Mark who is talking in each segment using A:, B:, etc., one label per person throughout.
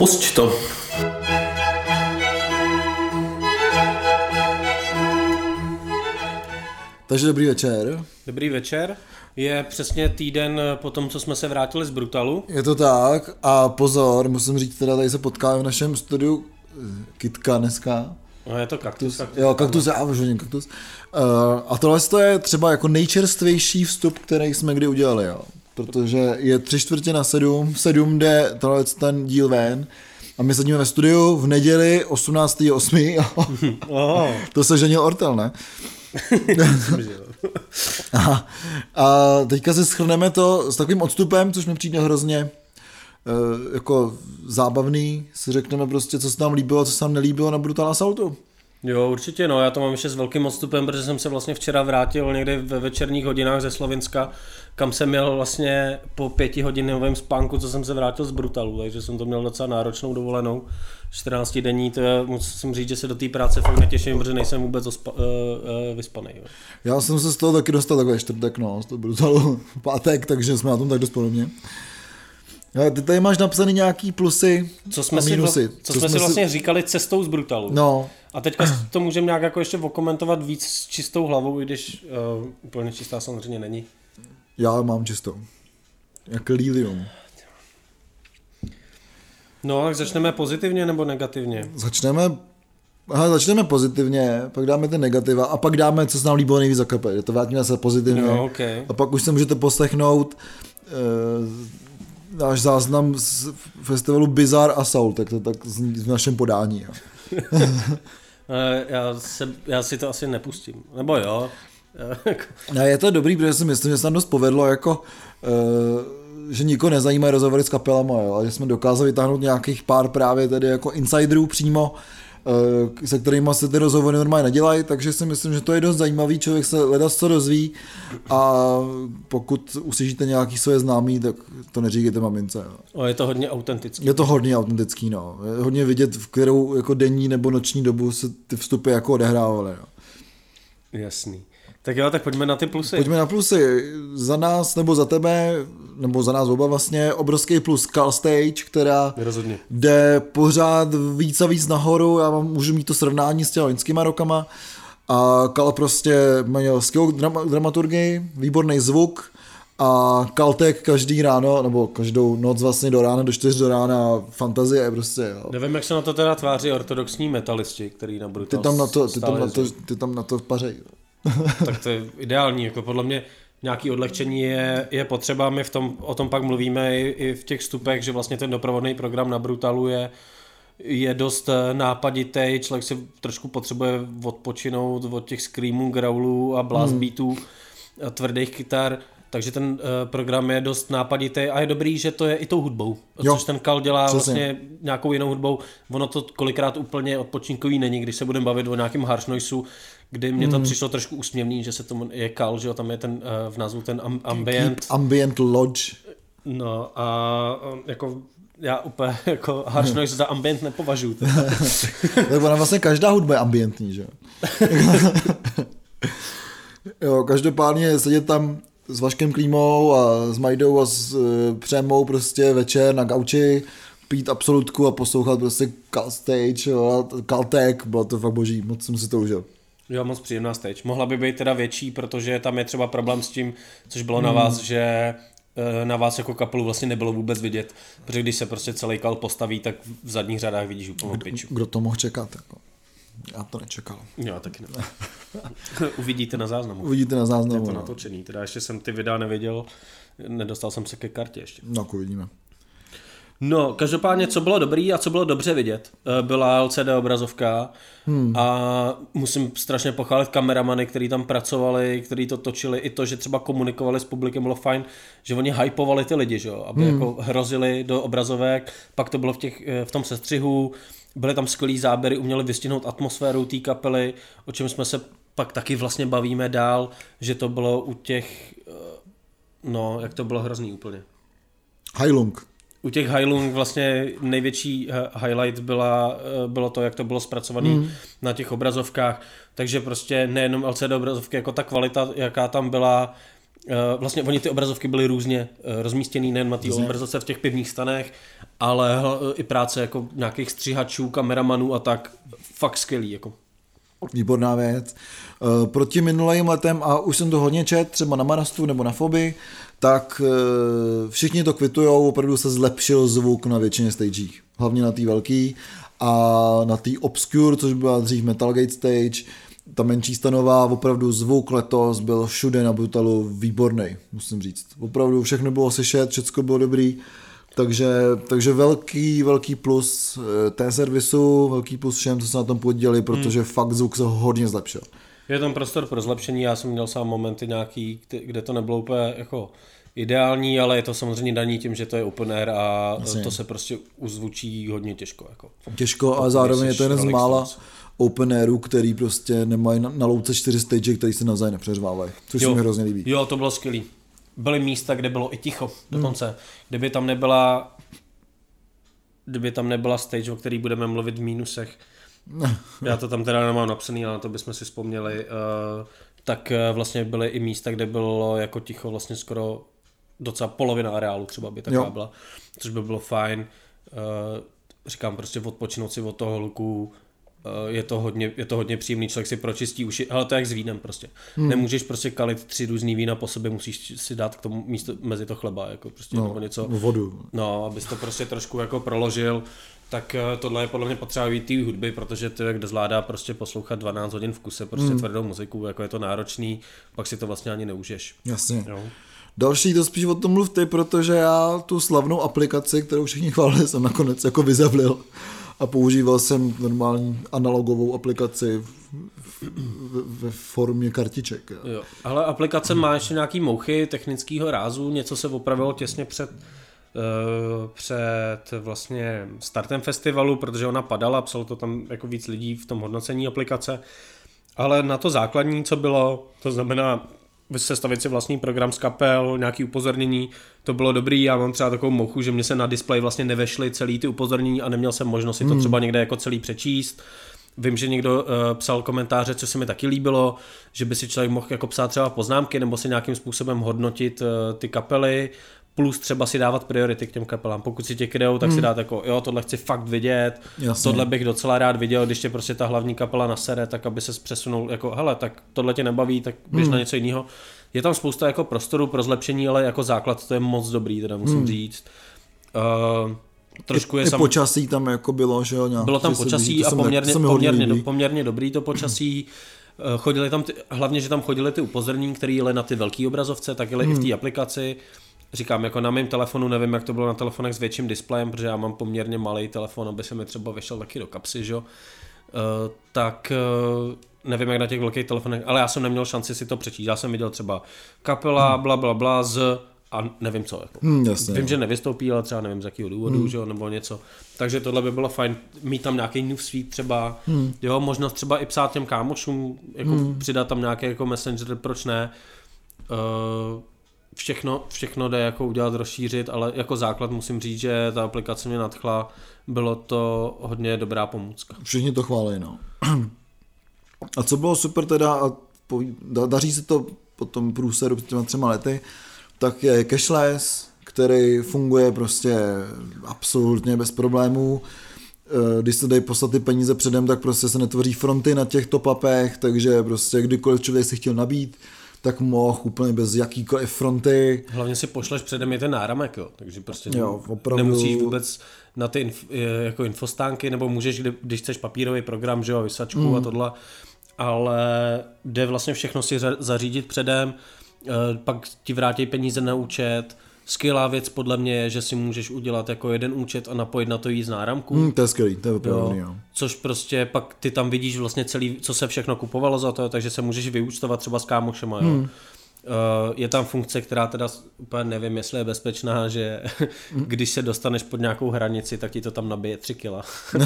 A: Pusť to.
B: Takže dobrý večer.
A: Dobrý večer. Je přesně týden po tom, co jsme se vrátili z Brutalu.
B: Je to tak a pozor, musím říct, teda tady se potkáme v našem studiu eh, Kitka dneska.
A: No je to kaktus. kaktus
B: jo, kaktus, já už kaktus. Uh, a tohle to je třeba jako nejčerstvější vstup, který jsme kdy udělali, jo. Protože je tři čtvrtě na sedm, v sedm jde tohle ten díl ven. A my sedíme ve studiu v neděli 18.8. oh. to se ženil Ortel, ne? a, a teďka se schrneme to s takovým odstupem, což mi přijde hrozně e, jako zábavný, si řekneme prostě, co se nám líbilo, co se nám nelíbilo na Brutal Assaultu.
A: Jo, určitě, no, já to mám ještě s velkým odstupem, protože jsem se vlastně včera vrátil někdy ve večerních hodinách ze Slovenska, kam jsem měl vlastně po pěti hodinovém spánku, co jsem se vrátil z Brutalu, takže jsem to měl docela náročnou dovolenou, 14 denní, to je, musím říct, že se do té práce fakt netěším, protože nejsem vůbec ospa, uh, uh, vyspaný. Jo.
B: Já jsem se z toho taky dostal takhle čtvrtek, no, z toho Brutalu pátek, takže jsme na tom tak dost podobně. Ty tady máš napsaný nějaký plusy
A: co jsme a mínusy. Si, co, co jsme, jsme si vlastně si... říkali cestou z Brutalu.
B: No.
A: A teďka to můžeme nějak jako ještě okomentovat víc s čistou hlavou, i když uh, úplně čistá samozřejmě není.
B: Já mám čistou. Jak lilium.
A: No, tak začneme pozitivně nebo negativně?
B: Začneme Aha, začneme pozitivně, pak dáme ty negativa a pak dáme, co se nám líbilo nejvíc za kape. To vrátíme se pozitivně.
A: No, okay.
B: A pak už se můžete poslechnout uh, náš záznam z festivalu Bizarre Assault, tak to tak v našem podání.
A: Eh, já, se, já si to asi nepustím. Nebo jo.
B: ne, je to dobrý, protože si myslím, že se nám dost povedlo jako uh, že nikoho nezajímají rozhovory s kapelama, jo, a že jsme dokázali vytáhnout nějakých pár právě tedy jako insiderů přímo, Eh, se kterými se ty rozhovory normálně nedělají, takže si myslím, že to je dost zajímavý, člověk se leda co dozví a pokud uslyšíte nějaký své známý, tak to neříkejte mamince.
A: O, je to hodně autentický.
B: Je to hodně autentický, no. Je hodně vidět, v kterou jako denní nebo noční dobu se ty vstupy jako odehrávaly. No.
A: Jasný. Tak jo, tak pojďme na ty plusy.
B: Pojďme na plusy. Za nás nebo za tebe, nebo za nás oba vlastně, obrovský plus Call Stage, která
A: Rozhodně.
B: jde pořád víc a víc nahoru. Já mám, můžu mít to srovnání s těmi loňskýma rokama. A Kal prostě měl skvělou dramaturgii, výborný zvuk a Kaltek každý ráno, nebo každou noc vlastně do rána, do čtyř do rána, fantazie prostě. Jo.
A: Nevím, jak se na to teda tváří ortodoxní metalisti, který na Brutal
B: ty tam na to, ty tam na to, ty tam na to pařej.
A: tak to je ideální, jako podle mě nějaký odlehčení je, je potřeba, my v tom, o tom pak mluvíme i, i v těch vstupech, že vlastně ten doprovodný program na Brutalu je, je dost eh, nápaditý, člověk si trošku potřebuje odpočinout od těch screamů, growlů a blast hmm. beatů, a tvrdých kytar, takže ten uh, program je dost nápaditý a je dobrý, že to je i tou hudbou. Jo. Což ten Kal dělá Přesně. vlastně nějakou jinou hudbou. Ono to kolikrát úplně odpočinkový není, když se budeme bavit o nějakém harsh noiseu, kdy mě to hmm. přišlo trošku úsměvný, že se tomu je Kal, že jo, tam je ten uh, v názvu ten ambient.
B: Keep ambient lodge.
A: No a jako já úplně jako harsh noise za ambient nepovažuji.
B: tak ona vlastně každá hudba je ambientní, že jo. každopádně sedět tam s Vaškem Klímou a s Majdou a s uh, Přemou prostě večer na gauči, pít absolutku a poslouchat prostě Call Stage, Caltech, bylo to fakt boží, moc jsem si to užil.
A: Jo, moc příjemná stage. Mohla by být teda větší, protože tam je třeba problém s tím, což bylo hmm. na vás, že eh, na vás jako kapelu vlastně nebylo vůbec vidět, protože když se prostě celý kal postaví, tak v zadních řadách vidíš úplnou piču.
B: Kdo to mohl čekat? Jako? Já to nečekal.
A: Já taky ne. Uvidíte na záznamu.
B: Uvidíte na záznamu.
A: Je to no. natočený, teda ještě jsem ty videa neviděl, nedostal jsem se ke kartě ještě.
B: No, uvidíme.
A: No, každopádně, co bylo dobrý a co bylo dobře vidět, eh, byla LCD obrazovka hmm. a musím strašně pochválit kameramany, kteří tam pracovali, kteří to točili, i to, že třeba komunikovali s publikem, bylo fajn, že oni hypovali ty lidi, že? aby hmm. jako hrozili do obrazovek, pak to bylo v, těch, eh, v tom sestřihu, byly tam skvělý záběry, uměli vystihnout atmosféru té kapely, o čem jsme se pak taky vlastně bavíme dál, že to bylo u těch, eh, no, jak to bylo hrozný úplně.
B: Heilung
A: u těch Heilung vlastně největší highlight byla, eh, bylo to, jak to bylo zpracované mm. na těch obrazovkách, takže prostě nejenom LCD obrazovky, jako ta kvalita, jaká tam byla, eh, vlastně oni ty obrazovky byly různě eh, rozmístěné nejen na té obrazovce v těch pivních stanech, ale i práce jako nějakých střihačů, kameramanů a tak, fakt skvělý, jako.
B: Výborná věc. Eh, proti minulým letem, a už jsem to hodně čet, třeba na Marastu nebo na Foby, tak eh, všichni to kvitujou, opravdu se zlepšil zvuk na většině stagech. Hlavně na té velký a na té Obscure, což byla dřív Metalgate stage, ta menší stanová, opravdu zvuk letos byl všude na Brutalu výborný, musím říct. Opravdu všechno bylo slyšet, všechno bylo dobrý. Takže, takže velký, velký plus eh, té servisu, velký plus všem, co se na tom podělali, protože hmm. fakt zvuk se hodně zlepšil.
A: Je tam prostor pro zlepšení, já jsem měl sám momenty nějaký, kde to nebylo úplně jako ideální, ale je to samozřejmě daní tím, že to je open air a Jasně. to se prostě uzvučí hodně těžko. Jako.
B: Těžko a zároveň je to jeden z mála open airů, který prostě nemají na, na louce čtyři stage, který se navzájem nepřeřvávají, což jo. se mi hrozně líbí.
A: Jo, to bylo skvělý. Byly místa, kde bylo i ticho dokonce. Hmm. Kdyby tam nebyla kdyby tam nebyla stage, o který budeme mluvit v mínusech, já to tam teda nemám napsaný, ale na to bychom si vzpomněli, uh, tak uh, vlastně byly i místa, kde bylo jako ticho vlastně skoro docela polovina areálu třeba by taková jo. byla, což by bylo fajn. Uh, říkám prostě odpočinout si od toho hluku, je to hodně, je to hodně příjemný, člověk si pročistí uši, ale to je jak s vínem prostě. Hmm. Nemůžeš prostě kalit tři různý vína po sobě, musíš si dát k tomu místo mezi to chleba, jako prostě
B: no,
A: nebo něco.
B: Vodu.
A: No, abys to prostě trošku jako proložil tak eh, tohle je podle mě potřeba té hudby, protože ty, kdo zvládá prostě poslouchat 12 hodin v kuse prostě hmm. tvrdou muziku, jako je to náročný, pak si to vlastně ani neužiješ.
B: Jasně. Jo. Další to spíš o tom mluv ty, protože já tu slavnou aplikaci, kterou všichni chválili, jsem nakonec jako vyzavlil a používal jsem normální analogovou aplikaci ve formě kartiček.
A: Jo. Ale aplikace má ještě nějaký mouchy technického rázu, něco se opravilo těsně před Eh, před vlastně startem festivalu, protože ona padala, psalo to tam jako víc lidí v tom hodnocení aplikace, ale na to základní, co bylo, to znamená sestavit si vlastní program z kapel, nějaký upozornění, to bylo dobrý, já mám třeba takovou mochu, že mě se na displej vlastně nevešly celý ty upozornění a neměl jsem možnost si to hmm. třeba někde jako celý přečíst. Vím, že někdo uh, psal komentáře, co se mi taky líbilo, že by si člověk mohl jako psát třeba poznámky nebo si nějakým způsobem hodnotit uh, ty kapely plus třeba si dávat priority k těm kapelám. Pokud si tě kryjou, tak hmm. si dát jako, jo, tohle chci fakt vidět, Jasně. tohle bych docela rád viděl, když tě prostě ta hlavní kapela nasere, tak aby se přesunul, jako, hele, tak tohle tě nebaví, tak běž hmm. na něco jiného. Je tam spousta jako prostoru pro zlepšení, ale jako základ to je moc dobrý, teda musím hmm. říct. Uh,
B: trošku je I, sam... počasí tam jako bylo, že jo?
A: Bylo tam počasí a poměrně, poměrně, do, poměrně dobrý to počasí. Eh, chodili tam, ty, hlavně, že tam chodili ty upozornění, které jeli na ty velké obrazovce, tak jeli hmm. i v té hmm. aplikaci říkám, jako na mém telefonu, nevím, jak to bylo na telefonech s větším displejem, protože já mám poměrně malý telefon, aby se mi třeba vyšel taky do kapsy, že? Uh, tak uh, nevím, jak na těch velkých telefonech, ale já jsem neměl šanci si to přečíst. Já jsem viděl třeba kapela, hmm. bla, bla, bla, z a nevím co. Jako.
B: Hmm, jasně,
A: Vím, že nevystoupí, ale třeba nevím z jakého důvodu, hmm. že jo, nebo něco. Takže tohle by bylo fajn, mít tam nějaký newsfeed třeba, hmm. jo, možnost třeba i psát těm kámošům, jako hmm. přidat tam nějaké jako messenger, proč ne. Uh, všechno, všechno jde jako udělat, rozšířit, ale jako základ musím říct, že ta aplikace mě nadchla, bylo to hodně dobrá pomůcka.
B: Všichni to chválí, no. A co bylo super teda, a daří se to po tom průseru před těma třema lety, tak je cashless, který funguje prostě absolutně bez problémů. Eh, když se dají poslat ty peníze předem, tak prostě se netvoří fronty na těch top-upech, takže prostě kdykoliv člověk si chtěl nabít, tak mohl úplně bez jakýkoliv fronty.
A: Hlavně si pošleš předem i ten náramek, jo. takže prostě jo, opravdu... nemusíš vůbec na ty inf, jako infostánky, nebo můžeš, když chceš papírový program, že jo, vysačku mm. a tohle, ale jde vlastně všechno si zařídit předem, eh, pak ti vrátí peníze na účet, skvělá věc podle mě je, že si můžeš udělat jako jeden účet a napojit na to jí z náramku.
B: Hmm, to je skvělý, to je opravdu, jo. jo.
A: Což prostě pak ty tam vidíš vlastně celý, co se všechno kupovalo za to, takže se můžeš vyúčtovat třeba s kámošema, jo. Hmm. Uh, je tam funkce, která teda úplně nevím, jestli je bezpečná, že hmm. když se dostaneš pod nějakou hranici, tak ti to tam nabije 3 kila.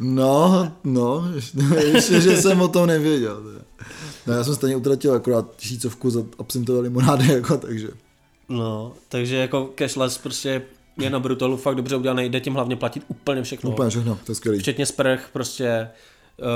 B: no, no, ještě, že jsem o tom nevěděl. No já jsem stejně utratil akorát tisícovku za absintové limonády, jako, takže.
A: No, takže jako cashless prostě je na Brutalu fakt dobře udělaný, jde tím hlavně platit úplně všechno.
B: Úplně všechno, to je skvělý.
A: Včetně sprch, prostě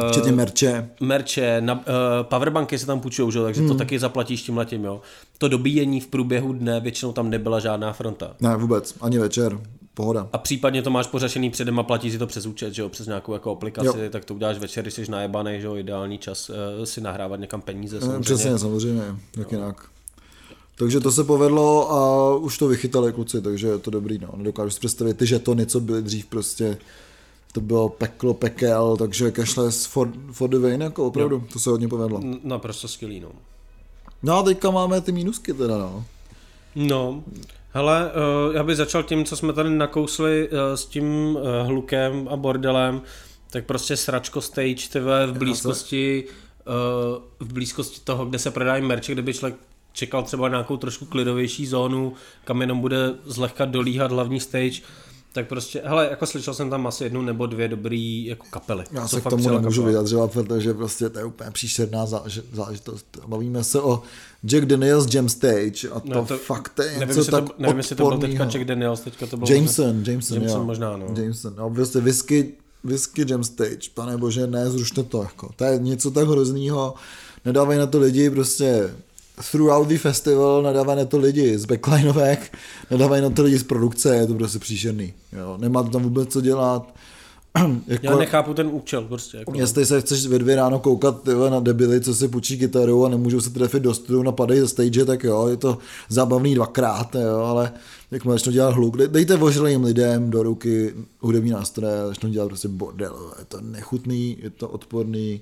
A: Uh,
B: Včetně merče.
A: Merče, na, uh, powerbanky se tam půjčují, že? takže hmm. to taky zaplatíš tím letím, jo. To dobíjení v průběhu dne, většinou tam nebyla žádná fronta.
B: Ne, vůbec, ani večer, pohoda.
A: A případně to máš pořešený předem a platíš si to přes účet, že jo, přes nějakou jako aplikaci, jo. tak to uděláš večer, když jsi najebaný, že jo, ideální čas uh, si nahrávat někam peníze.
B: Samozřejmě. Přesně, samozřejmě, jak jinak. Takže to se povedlo a už to vychytali kluci, takže je to dobrý, no. Nedokážu si představit ty žetony, co byly dřív prostě to bylo peklo, pekel, takže Cashless for, for the win, jako opravdu, jo. to se hodně povedlo.
A: Naprosto skvělý, no.
B: No a teďka máme ty mínusky teda, no.
A: No, hele, uh, já bych začal tím, co jsme tady nakousli uh, s tím uh, hlukem a bordelem, tak prostě sračko stage TV v blízkosti v blízkosti toho, kde se prodají merče, kde by člověk čekal třeba nějakou trošku klidovější zónu, kam jenom bude zlehka dolíhat hlavní stage, tak prostě, hele, jako slyšel jsem tam asi jednu nebo dvě dobrý jako kapely.
B: Já se k tomu nemůžu kapela. vyjadřovat, protože prostě to je úplně příšerná záležitost. Bavíme se o Jack Daniels Jam Stage a to, no to fakt je
A: nevím,
B: něco tak
A: to, Nevím, jestli to byl teďka Jack Daniels, teďka to byl
B: Jameson, možná, Jameson,
A: Jameson
B: jo.
A: možná, no.
B: Jameson, no, prostě whisky, whisky Jam Stage, pane bože, ne, zrušte to, jako. To je něco tak hroznýho, nedávají na to lidi, prostě throughout the festival nadávají na to lidi z backlinovek, nadávají na to lidi z produkce, je to prostě příšerný. Jo. Nemá to tam vůbec co dělat.
A: jako, Já nechápu ten účel prostě. Jako
B: jestli se chceš ve dvě ráno koukat tyhle, na debily, co si půjčí kytaru a nemůžou se trefit do studiu, napadají ze stage, tak jo, je to zábavný dvakrát, jo, ale jak začnou dělat hluk, dejte vožralým lidem do ruky hudební nástroje začnou dělat prostě bordel, je to nechutný, je to odporný,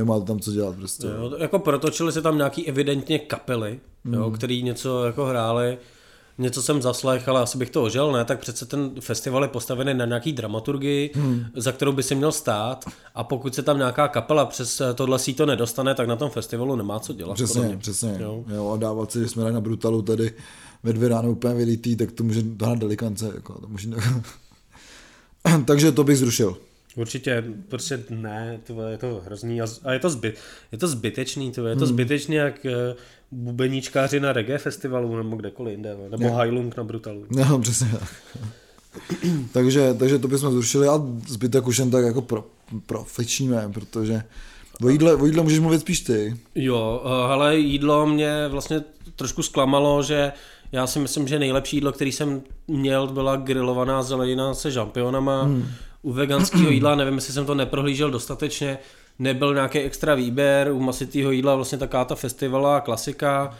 B: nemá to tam co dělat prostě.
A: Jo, jako protočili se tam nějaký evidentně kapely, mm. jo, který něco jako hráli, něco jsem zaslech, ale asi bych to ožel, ne, tak přece ten festival je postavený na nějaký dramaturgii, hmm. za kterou by si měl stát a pokud se tam nějaká kapela přes tohle síto nedostane, tak na tom festivalu nemá co dělat.
B: Přesně, přesně. Jo. jo. a dávat si, že jsme na Brutalu tady ve dvě ráno úplně vylítý, tak to může hrát delikance. Jako, to může... Takže to bych zrušil.
A: Určitě, prostě ne, to je to hrozný a, a je, to zbyt, je to zbytečný, to je to hmm. zbytečný jak uh, bubeníčkáři na reggae festivalu nebo kdekoliv jinde, nebo ne. Highland na Brutalu.
B: No, přesně takže, takže to bychom zrušili a zbytek už jen tak jako pro, profečíme, protože o jídle, o jídle můžeš mluvit spíš ty.
A: Jo, eh, ale jídlo mě vlastně trošku zklamalo, že já si myslím, že nejlepší jídlo, který jsem měl, byla grilovaná zelenina se žampionama, hmm u veganského jídla, nevím, jestli jsem to neprohlížel dostatečně, nebyl nějaký extra výběr, u masitého jídla vlastně taká ta festivala, klasika,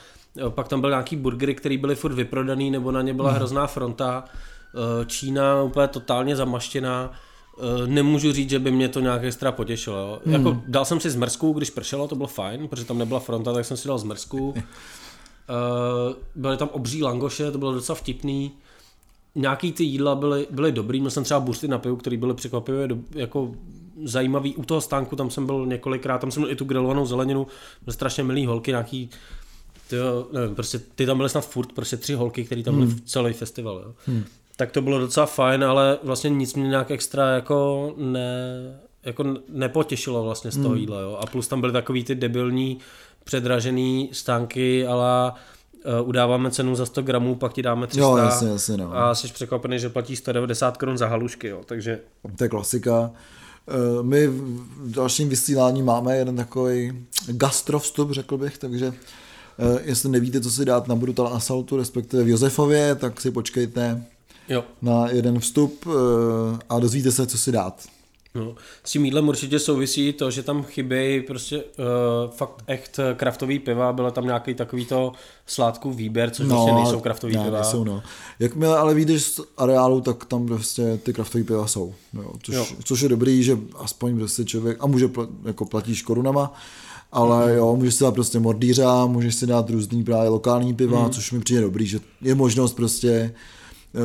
A: pak tam byl nějaký burgery, které byly furt vyprodaný, nebo na ně byla mhm. hrozná fronta, eh, Čína úplně totálně zamaštěná, eh, nemůžu říct, že by mě to nějak extra potěšilo. Hmm. Jako, dal jsem si zmrzku, když pršelo, to bylo fajn, protože tam nebyla fronta, tak jsem si dal zmrzku. Eh, byly tam obří langoše, to bylo docela vtipný nějaký ty jídla byly, byly dobrý, měl jsem třeba bursty na pivu, který byly překvapivě do, jako zajímavý. U toho stánku tam jsem byl několikrát, tam jsem měl i tu grilovanou zeleninu, byly strašně milý holky, nějaký tyjo, nevím, prostě ty tam byly snad furt, prostě tři holky, které tam byly hmm. v celý festival. Jo. Hmm. Tak to bylo docela fajn, ale vlastně nic mě nějak extra jako ne, jako nepotěšilo vlastně z toho hmm. jídla. Jo. A plus tam byly takový ty debilní předražený stánky, ale udáváme cenu za 100 gramů, pak ti dáme 300
B: jo, jasně, jasně, no.
A: a jsi překvapený, že platí 190 korun za halušky, jo, takže...
B: To je klasika. Uh, my v dalším vysílání máme jeden takový gastrovstup, řekl bych, takže uh, jestli nevíte, co si dát na Brutal Assaultu, respektive v Josefově, tak si počkejte jo. na jeden vstup a dozvíte se, co si dát.
A: No, s tím jídlem určitě souvisí to, že tam chybějí prostě uh, fakt echt kraftový piva, bylo tam nějaký takový to sládků výběr, což no, vlastně nejsou kraftový ne, piva. Nejsou,
B: no. Jakmile ale vyjdeš z areálu, tak tam prostě ty kraftový piva jsou. Jo, což, jo. což, je dobrý, že aspoň prostě člověk, a může plat, jako platíš korunama, ale mm. jo, můžeš si dát prostě mordýřa, můžeš si dát různý právě lokální piva, mm. což mi přijde dobrý, že je možnost prostě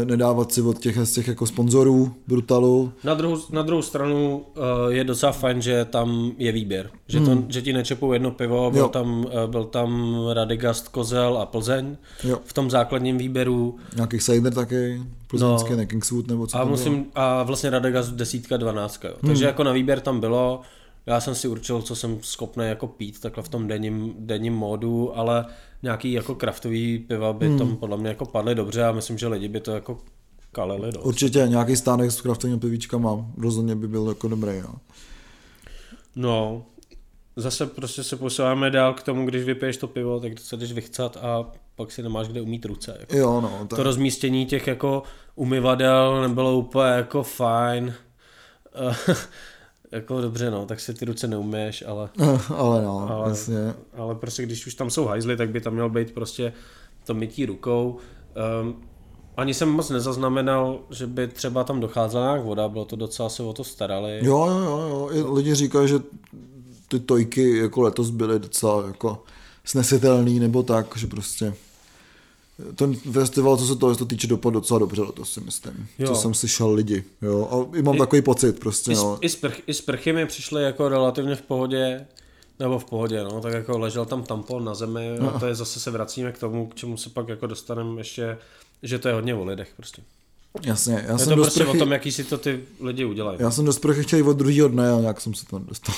B: nedávat si od těch, z těch jako sponzorů Brutalu.
A: Na druhou, na druhou stranu uh, je docela fajn, že tam je výběr. Že, to, hmm. že ti nečepou jedno pivo, byl tam, uh, byl tam Radegast, Kozel a Plzeň jo. v tom základním výběru.
B: Nějaký Sejder taky, plzeňské, no. Kingswood nebo co
A: a, musím, a vlastně Radegast desítka, dvanáctka. Jo. Takže hmm. jako na výběr tam bylo. Já jsem si určil, co jsem schopný jako pít takhle v tom denním, denním módu, ale nějaký jako kraftový piva by hmm. tam podle mě jako padly dobře a myslím, že lidi by to jako kalili dost.
B: Určitě nějaký stánek s kraftovými pivíčkama rozhodně by byl jako dobrý. No.
A: No, zase prostě se posouváme dál k tomu, když vypiješ to pivo, tak se jdeš vychcat a pak si nemáš kde umít ruce. Jako.
B: Jo, no.
A: To rozmístění těch jako umyvadel nebylo úplně jako fajn. Jako dobře, no, tak si ty ruce neumíš, ale...
B: ale no,
A: ale,
B: jasně.
A: Ale prostě když už tam jsou hajzly, tak by tam měl být prostě to mytí rukou. Um, ani jsem moc nezaznamenal, že by třeba tam docházela nějak voda, bylo to docela se o to starali.
B: Jo, jo, jo, jo. I lidi říkají, že ty tojky jako letos byly docela jako snesitelný nebo tak, že prostě ten festival, co se toho to týče, dopadl docela dobře, to si myslím. Jo. Co jsem slyšel lidi, jo. A i mám I, takový pocit prostě,
A: i,
B: no.
A: I, sprch, I sprchy mi přišly jako relativně v pohodě, nebo v pohodě, no, tak jako ležel tam tampon na zemi no. a to je zase se vracíme k tomu, k čemu se pak jako dostaneme ještě, že to je hodně o lidech prostě.
B: Jasně, já
A: je
B: jsem
A: to
B: do
A: prostě
B: sprchy...
A: o tom, jaký si to ty lidi udělají.
B: Já jsem do sprchy chtěl od druhého dne, ale nějak jsem se tam dostal.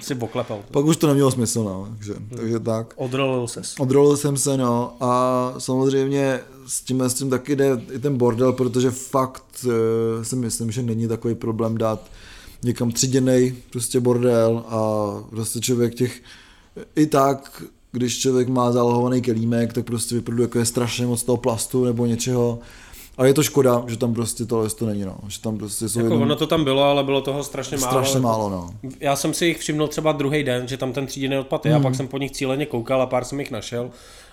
A: Jsi boklepal.
B: Pak už to nemělo smysl, no, takže, hmm. takže tak.
A: Odrolil ses.
B: Odrolil jsem se, no, a samozřejmě s tím, s tím taky jde i ten bordel, protože fakt uh, si myslím, že není takový problém dát někam tříděnej prostě bordel a prostě člověk těch i tak, když člověk má zálohovaný kelímek, tak prostě vyprodukuje strašně moc toho plastu nebo něčeho, a je to škoda, že tam prostě tohle to není, no. Že tam prostě jsou
A: jako
B: jenom...
A: ono to tam bylo, ale bylo toho strašně málo.
B: Strašně málo, no.
A: Já jsem si jich všiml třeba druhý den, že tam ten tříděný odpad je hmm. a pak jsem po nich cíleně koukal a pár jsem jich našel,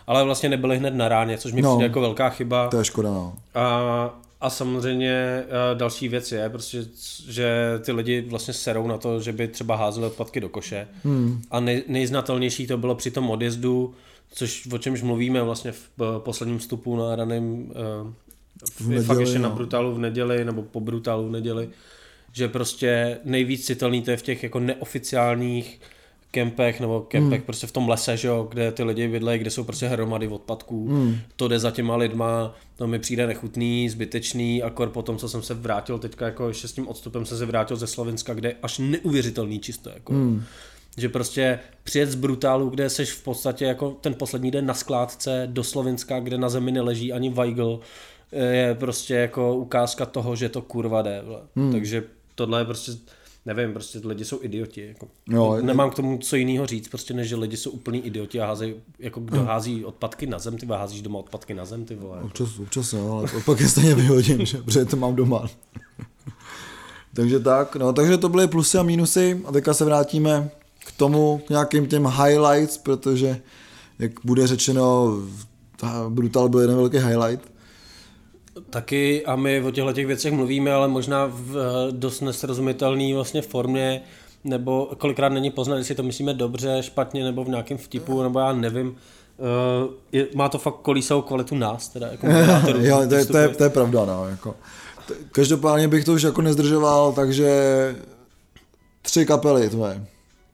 A: ale vlastně nebyly hned na ráně, což mi no, přijde jako velká chyba.
B: To je škoda, no.
A: A, a samozřejmě další věc je, prostě, že ty lidi vlastně serou na to, že by třeba házeli odpadky do koše. Hmm. A nej, nejznatelnější to bylo při tom odjezdu, což o čemž mluvíme vlastně v posledním vstupu na raném v neděli, fakt ještě no. na brutálu v neděli, nebo po brutálu v neděli, že prostě nejvíc citelný to je v těch jako neoficiálních kempech nebo kempech hmm. prostě v tom lese, že jo, kde ty lidi bydlejí, kde jsou prostě hromady odpadků. Hmm. To jde za těma lidma, to mi přijde nechutný, zbytečný, akor po tom, co jsem se vrátil teďka jako ještě s tím odstupem jsem se vrátil ze Slovenska, kde je až neuvěřitelný čisto. Jako. Hmm. Že prostě přijet z brutálu, kde seš v podstatě jako ten poslední den na skládce do Slovenska, kde na zemi neleží ani Weigl, je prostě jako ukázka toho, že to kurva jde. Hmm. Takže tohle je prostě, nevím, prostě lidi jsou idioti. Jako. Jo, Nemám k tomu co jiného říct, prostě než že lidi jsou úplný idioti a házejí, jako kdo hmm. hází odpadky na zem, ty házíš doma odpadky na zem, ty vole.
B: Občas, občas jo, ale pak je stejně vyhodím, že, protože to mám doma. takže tak, no, takže to byly plusy a mínusy a teďka se vrátíme k tomu, k nějakým těm highlights, protože jak bude řečeno, Brutal byl jeden velký highlight,
A: Taky a my o těchto těch věcech mluvíme, ale možná v eh, dost nesrozumitelné vlastně formě, nebo kolikrát není poznat, jestli to myslíme dobře, špatně, nebo v nějakém vtipu, nebo já nevím. Uh, je, má to fakt kolísavou kvalitu nás, teda jako
B: jo, to, je, to, je, to je pravda, no, jako. Každopádně bych to už jako nezdržoval, takže tři kapely tvoje.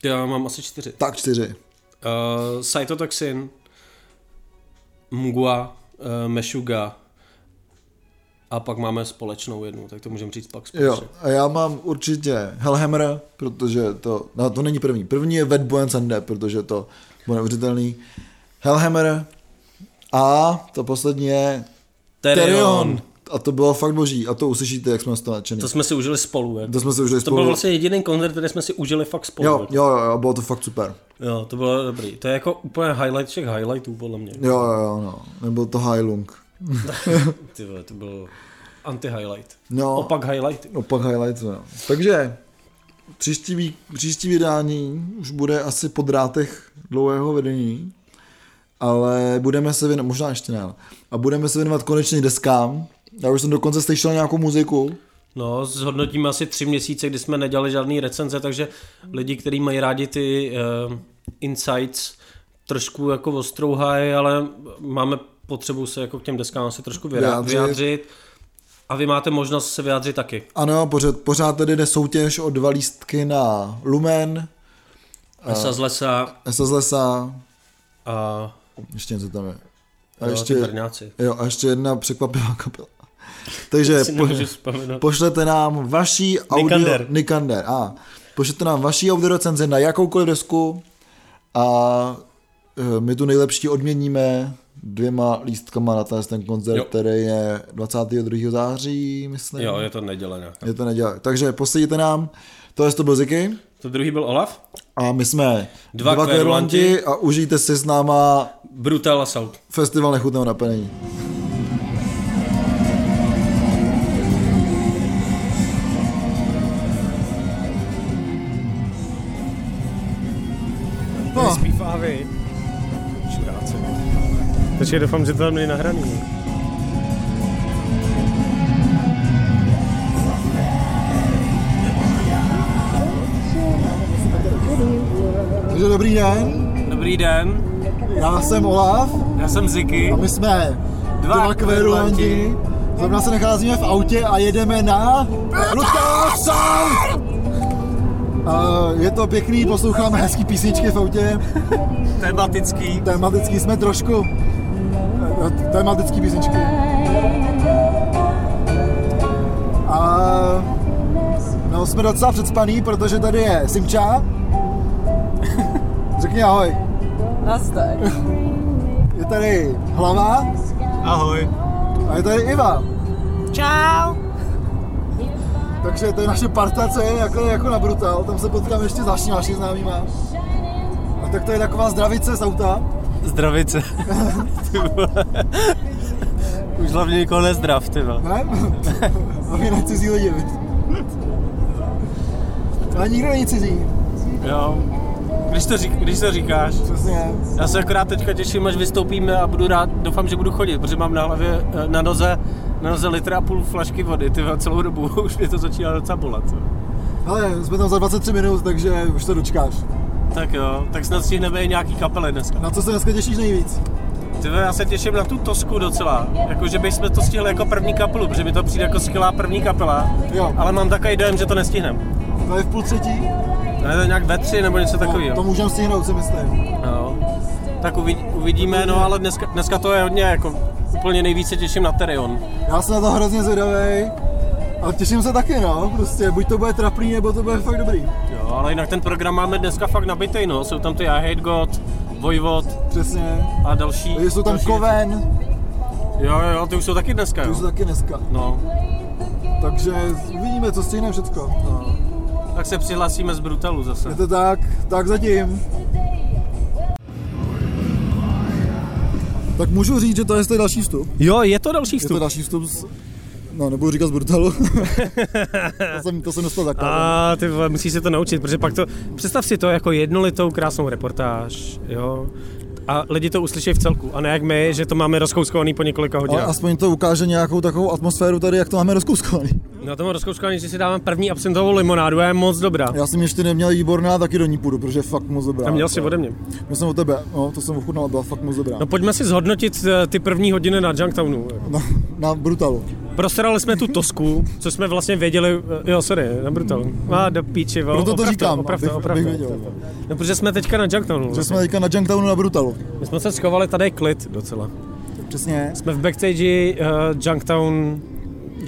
A: Já mám asi čtyři.
B: Tak čtyři.
A: Uh, Cytotoxin, Mgua, uh, Meshuga, a pak máme společnou jednu, tak to můžeme říct pak společně.
B: Jo, a já mám určitě Hellhammer, protože to, no to není první. První je Wet Boy and protože to bude neuvěřitelný. Hellhammer a to poslední je Terion. A to bylo fakt boží. A to uslyšíte, jak jsme z toho nadšený.
A: To jsme si užili spolu. Jak?
B: To jsme si užili
A: spolu. To byl vlastně jediný koncert, který jsme si užili fakt spolu.
B: Jo, jo, jo, bylo to fakt super.
A: Jo, to bylo dobrý. To je jako úplně highlight všech highlightů, podle mě.
B: Jo, jo, jo, no. Nebyl to Highlung.
A: Ty vole, to byl anti-highlight.
B: No,
A: opak highlight.
B: Opak highlight, no. Takže příští, příští vydání už bude asi po drátech dlouhého vedení, ale budeme se věnovat, možná ještě ne, a budeme se věnovat konečně deskám. Já už jsem dokonce slyšel nějakou muziku.
A: No, zhodnotíme asi tři měsíce, kdy jsme nedělali žádný recenze, takže lidi, kteří mají rádi ty uh, insights, trošku jako ostrouhají, ale máme potřebu se jako k těm deskám asi trošku vyjádřit. vyjádřit. A vy máte možnost se vyjádřit taky.
B: Ano, pořád, pořád tedy jde soutěž o dva lístky na Lumen.
A: Esa z lesa.
B: Esa z lesa.
A: A...
B: Ještě něco tam je.
A: A jo, ještě,
B: jo, a ještě jedna překvapivá kapela. Takže po, pošlete nám vaší audio...
A: Nikander.
B: Nikander. A pošlete nám vaší audio recenzi na jakoukoliv desku a My tu nejlepší odměníme dvěma lístkama na ten, ten koncert,
A: Jo.
B: který je 22. září, myslím.
A: Jo, je to neděle nějaká.
B: Je to nedělá. Takže posedíte nám, to je to byl Ziky
A: To druhý byl Olaf?
B: a my jsme
A: Dva
B: dva
A: kverulanti
B: a užijte si s náma
A: Brutal Assault.
B: festival nechutného naplnění.
A: Takže doufám, že to tam není nahraný.
B: takže dobrý den,
A: Dobrý den,
B: já jsem Olaf
A: já jsem Ziky.
B: a my jsme
A: Dva
B: dva kverulanti. Zrovna se nacházíme v autě a jedeme na Brutal Sound! A je to pěkný, posloucháme hezký písničky v autě.
A: Tematický.
B: Tematický jsme trošku. Tematický písničky. A no, jsme docela předspaný, protože tady je Simča. Řekni ahoj.
C: Nazdar.
B: Je tady Hlava
A: Ahoj.
B: a je tady Iva.
C: Čau.
B: Takže to je naše parta, co je jako, jako na Brutal. Tam se potkáme ještě s dalšíma naši známýma. A tak to je taková zdravice z auta.
A: Zdravice. Už hlavně nikoho nezdrav, ty vole.
B: Ne? Hlavně ne cizí lidi? Ale nikdo není cizí,
A: Jo. Když to, řík, když to říkáš.
B: přesně.
A: Já se akorát teďka těším, až vystoupíme a budu rád, doufám, že budu chodit, protože mám na hlavě, eh, na noze, na noze litr a půl flašky vody, ty celou dobu, už mě to začíná docela bolet.
B: Ale jsme tam za 23 minut, takže už to dočkáš.
A: Tak jo, tak snad stihneme i nějaký kapely dneska.
B: Na co se dneska těšíš nejvíc?
A: Ty vole, já se těším na tu Tosku docela, jako že bychom to stihli jako první kapelu, protože mi to přijde jako skvělá první kapela,
B: Jo.
A: ale mám takový dojem, že to nestihneme.
B: To je v půl třetí?
A: To je nějak ve tři nebo něco
B: No,
A: takového.
B: to můžeme stihnout, si myslím.
A: No. Tak uvidí, uvidíme, no ale dneska, dneska to je hodně jako úplně nejvíce těším na Terion.
B: Já jsem na to hrozně zvědavý. A těším se taky, no. Prostě buď to bude trapný, nebo to bude fakt dobrý.
A: Jo, ale jinak ten program máme dneska fakt nabitej, no. Jsou tam ty I Hate God, Vojvod
B: Přesně.
A: a další.
B: Takže jsou tam
A: další
B: Koven,
A: Jo, jo, jo, ty už jsou taky dneska,
B: to už jsou taky dneska.
A: No,
B: Takže uvidíme, co stihneme všecko.
A: no. Tak se přihlásíme z Brutalu zase.
B: Je to tak, tak zatím. Tak můžu říct, že to je další vstup.
A: Jo, je to další
B: Je to
A: vstup.
B: další vstup z... No, nebudu říkat z Brutalu. to, jsem, to jsem dostal zakázat.
A: A ty musíš se to naučit, protože pak to, představ si to jako jednolitou krásnou reportáž, jo. A lidi to uslyší v celku, a ne jak my, že to máme rozkouskovaný po několika
B: Ale
A: hodinách.
B: aspoň to ukáže nějakou takovou atmosféru tady, jak to máme rozkouskovaný.
A: Na tom rozkouskovaný, že si dáme první absentovou limonádu, a je moc dobrá.
B: Já jsem ještě neměl výborná, taky do ní půjdu, protože je fakt moc dobrá.
A: A měl si ode mě.
B: Já jsem od tebe, no, to jsem ochutnal, byla fakt moc dobrá.
A: No pojďme si zhodnotit eh, ty první hodiny na Junktownu.
B: Na, na Brutalu.
A: Prostarali jsme tu Tosku, co jsme vlastně věděli, eh, jo sorry, na Brutalu. A do píči,
B: Proto to
A: oprav
B: říkám,
A: oprav
B: abych-
A: to, oprav
B: abych věděl.
A: No protože jsme teďka na Junktownu.
B: Že jsme teďka na Junktownu na Brutalu.
A: My jsme se schovali, tady je klid docela.
B: Přesně.
A: Jsme v backstage uh, Junktown,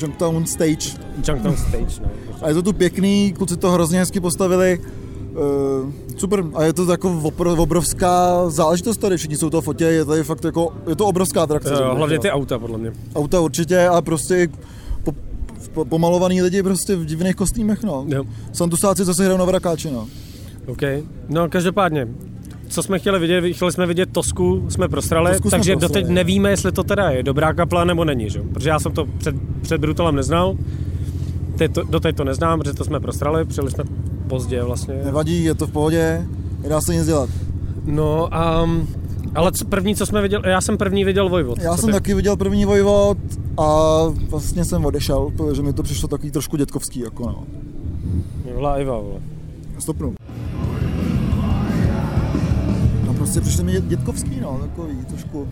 B: Junktown Stage.
A: Junktown stage, no.
B: A je to tu pěkný, kluci to hrozně hezky postavili. Uh, super, a je to jako opr- obrovská záležitost tady, všichni jsou to fotě, je tady fakt jako, je to obrovská atrakce.
A: Jo,
B: bych,
A: hlavně ty auta, podle mě.
B: Auta určitě a prostě po, po, pomalovaný lidi prostě v divných kostýmech, no.
A: Jo.
B: Santusáci zase hrajou na Vrakáči, no.
A: OK. No každopádně, co jsme chtěli vidět, chtěli jsme vidět Tosku, jsme prostrali,
B: Tosku jsme
A: takže
B: prostrali.
A: doteď nevíme, jestli to teda je dobrá kapela nebo není, že? jo? Protože já jsem to před, před Brutalem neznal, Teď to, doteď to neznám, protože to jsme prostrali, přijeli jsme pozdě vlastně.
B: Nevadí, je to v pohodě, nedá se nic dělat.
A: No a ale co, první, co jsme viděli, já jsem první viděl Vojvod.
B: Já jsem
A: ty?
B: taky viděl první Vojvod a vlastně jsem odešel, protože mi to přišlo takový trošku dětkovský, jako no.
A: Vla Iva, vole.
B: Stopnu. No prostě přišlo mi dět- dětkovský, no, takový trošku.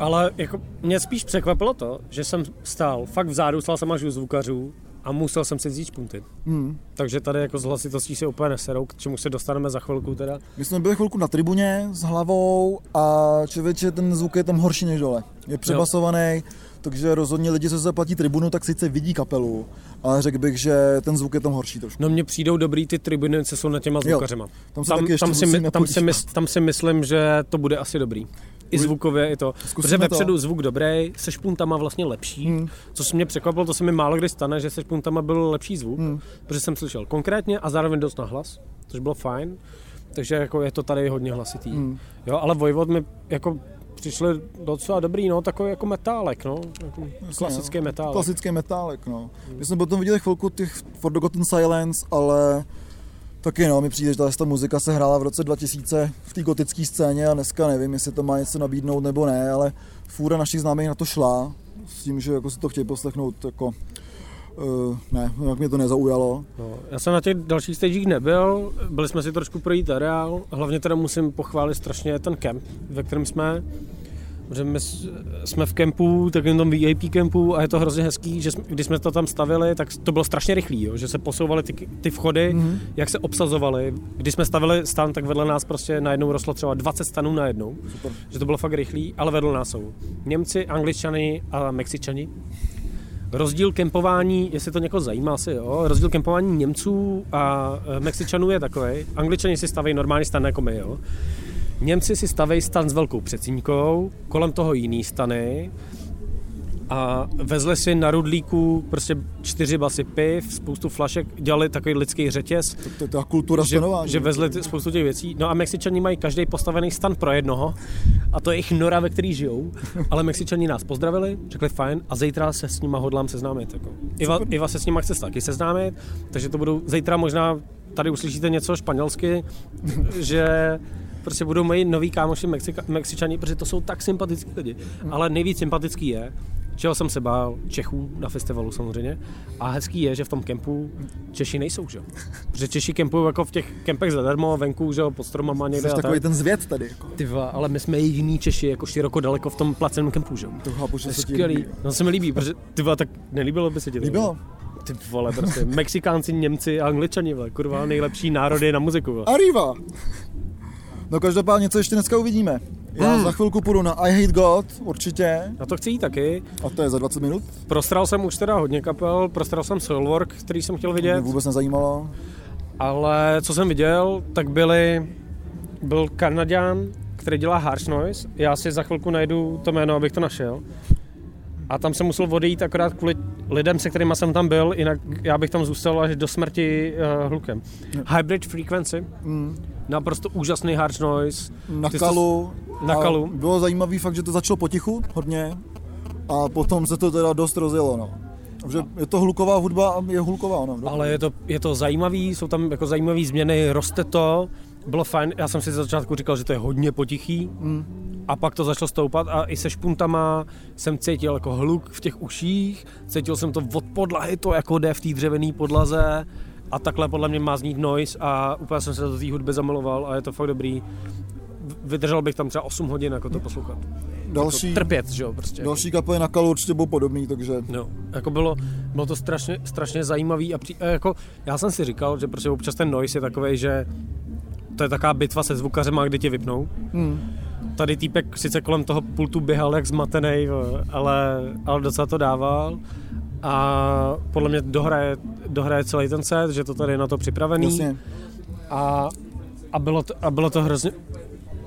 A: Ale jako mě spíš překvapilo to, že jsem stál fakt vzadu, stál jsem až u zvukařů a musel jsem si vzít špunty.
B: Hmm.
A: Takže tady jako z hlasitostí se úplně neserou, k čemu se dostaneme za chvilku teda.
B: My jsme byli chvilku na tribuně s hlavou a člověče, ten zvuk je tam horší než dole. Je přebasovaný, takže rozhodně lidi, co se zaplatí tribunu, tak sice vidí kapelu, ale řekl bych, že ten zvuk je tam horší trošku.
A: No mně přijdou dobrý ty tribuny, co jsou na těma zvukařema.
B: Tam se
A: Tam, tam, si, my- tam, si, tam si myslím, že to bude asi dobrý. I zvukově, i to.
B: Zkusíme
A: Protože vepředu
B: to.
A: zvuk dobrý, se špuntama vlastně lepší.
B: Hmm.
A: Co se mě překvapilo, to se mi málo kdy stane, že se špuntama byl lepší zvuk,
B: Hmm.
A: protože jsem slyšel konkrétně a zároveň dost na hlas, což bylo fajn. Takže jako je to tady hodně hlasitý.
B: Hmm.
A: Jo, ale Vojvod mi jako přišli docela dobrý, no, takový jako metálek, no, jako klasický
B: no.
A: metálek.
B: Klasický metálek, no. My jsme potom viděli chvilku těch Forgotten Silence, ale taky no, mi přijde, že ta muzika se hrála v roce 2000 v té gotické scéně a dneska nevím, jestli to má něco nabídnout nebo ne, ale fůra našich známých na to šla s tím, že jako si to chtějí poslechnout jako Uh, ne, jak mě to nezaujalo.
A: No, já jsem na těch dalších stagech nebyl, byli jsme si trošku projít areál, hlavně teda musím pochválit strašně ten kemp, ve kterém jsme, že my jsme v kempu, takovém tom VIP kempu a je to hrozně hezký, že jsme, když jsme to tam stavili, tak to bylo strašně rychlý, jo, že se posouvaly ty, ty vchody,
B: Mhm.
A: mm-hmm. jak se obsazovaly. Když jsme stavili stan, tak vedle nás prostě najednou rostlo třeba 20 stanů najednou,
B: Super.
A: že to bylo fakt rychlý, ale vedle nás jsou Němci, Angličani a Mexičani. Rozdíl kempování, jestli to někoho zajímá, asi jo, rozdíl kempování Němců a e, Mexičanů je takový. Angličani si staví normální stan jako my, jo. Němci si staví stan s velkou přecínkou, kolem toho jiný stany a vezli si na rudlíku prostě čtyři basy piv, spoustu flašek, dělali takový lidský řetěz,
B: To, to je ta kultura
A: že,
B: stanování.
A: že vezli ty, spoustu těch věcí. No a Mexičani mají každý postavený stan pro jednoho a to je jejich nora, ve který žijou. Ale Mexičani nás pozdravili, řekli fajn a zítra se s nima hodlám seznámit. Jako. Iva, Iva se s nima chce taky seznámit, takže to budou, zítra možná tady uslyšíte něco španělsky, že prostě budou moji noví kámoši Mexika, Mexičani, protože to jsou tak sympatický lidi. Ale nejvíc sympatický je, čeho jsem se bál, Čechů na festivalu samozřejmě. A hezký je, že v tom kempu Češi nejsou, že jo? Protože Češi kempují jako v těch kempech zadarmo, venku, že pod stromama někde
B: Jsi
A: a
B: takový
A: tak.
B: ten zvěd tady. Jako.
A: Ty vole, ale my jsme jediný Češi jako široko daleko v tom placeném kempu, že jo?
B: To chápu, že se ti líbí.
A: No se mi líbí, protože ty vole, tak nelíbilo by se ti to?
B: Líbilo.
A: Ty vole, prostě Mexikánci, Němci a Angličani, vole, kurva, nejlepší národy na muziku, vole.
B: Arriva! No každopádně, co ještě dneska uvidíme? Já
A: Hmm.
B: za chvilku půjdu na I Hate God, určitě,
A: Na to chci jít taky.
B: a to je za 20 minut.
A: Prostral jsem už teda hodně kapel, prostral jsem Soulwork, který jsem chtěl
B: Mě
A: vidět,
B: vůbec nezajímalo.
A: ale co jsem viděl, tak byly, byl Kanaďan, který dělá Harsh Noise, já si za chvilku najdu to jméno, abych to našel. A tam jsem musel odejít akorát kvůli lidem, se kterými jsem tam byl, jinak já bych tam zůstal až do smrti uh, hlukem. Hybrid Frequency,
B: Mm,
A: naprosto úžasný harsh noise.
B: na
A: Ty jsi
B: kalu.
A: na
B: A
A: kalu.
B: Bylo zajímavý fakt, že to začalo potichu hodně a potom se to teda dost rozjelo, no. Že je to hluková hudba a je hluková, no.
A: Ale je to, je to zajímavý, jsou tam jako zajímavé změny, roste to, bylo fajn, já jsem si ze začátku říkal, že to je hodně potichý
B: Mm,
A: a pak to začalo stoupat a i se špuntama jsem cítil jako hluk v těch uších, cítil jsem to od podlahy, to jako jde v té dřevěné podlaze a takhle podle mě má znít noise a úplně jsem se do té hudby zamiloval a je to fakt dobrý. Vydržel bych tam třeba 8 hodin jako to poslouchat.
B: další,
A: Jako trpět, že jo, prostě.
B: další kapely na kalu určitě budou podobný, takže
A: No, jako bylo, bylo to strašně, strašně zajímavý a, při, a jako, já jsem si říkal, že prostě občas ten noise je takový, že to je taková bitva se zvukařema, kdy tě vypnou.
B: mm,
A: Tady týpek sice kolem toho pultu běhal jak zmatený, ale, ale docela to dával. A podle mě dohraje, dohraje celý ten set, že to tady je na to připravený.
B: jasně.
A: A, a, bylo to, a bylo to hrozně,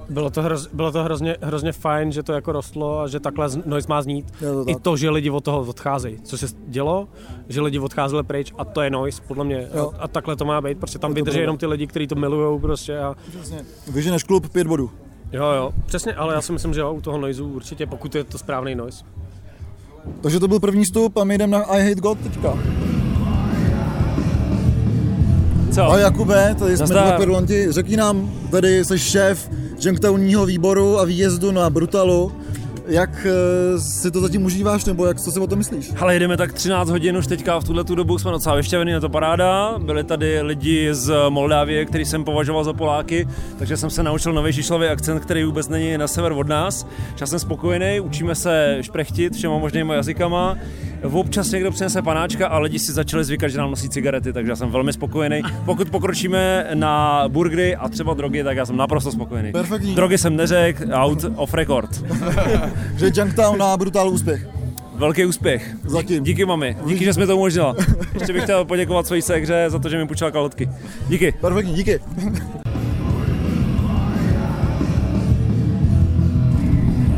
A: bylo to, hroz, bylo to hrozně, hrozně fajn, že to jako rostlo a že takhle noise má znít.
B: To
A: I to, že lidi od toho odcházejí. Co se dělo, že lidi odcházeli pryč a to je noise, podle mě.
B: Jo.
A: A, a takhle to má být, protože tam
B: Je
A: vydrží jenom ty lidi, kteří to milujou prostě. A,
B: Přesně. Vyženeš klub pět bodů.
A: jo, jo, přesně, ale já si myslím, že jo, u toho noiseu určitě, pokud je to správný noise.
B: Takže to byl první vstup a my jdeme na I Hate God teďka.
D: Co?
B: A Jakube, tady jsme dva perlonti, řekni nám, tady jsi šéf Junktownního výboru a výjezdu na Brutalu. Jak eh, si to zatím užíváš, nebo jak co si o tom myslíš?
D: Ale jedeme tak 13 hodin už teďka, v tuhle tu dobu jsme docela vyšťavený, je to paráda. Byli tady lidi z Moldávie, který jsem považoval za Poláky, takže jsem se naučil nový žišlový akcent, který vůbec není na sever od nás. Já jsem spokojený, učíme se šprechtit všema možnýma jazykama Občas někdo přinese panáčka a lidi si začali zvykat, že nám nosí cigarety, takže já jsem velmi spokojený. Pokud pokročíme na burgery a třeba drogy, tak já jsem naprosto spokojený.
B: Perfektní.
D: Drogy jsem neřekl, out of record.
B: Že Junktown na brutál úspěch.
D: Velký úspěch.
B: Zatím.
D: Díky mami, díky, že jsme to umožnila. Ještě bych chtěl poděkovat své sekře za to, že mi půjčila kalhotky. Díky.
B: Perfektní, díky.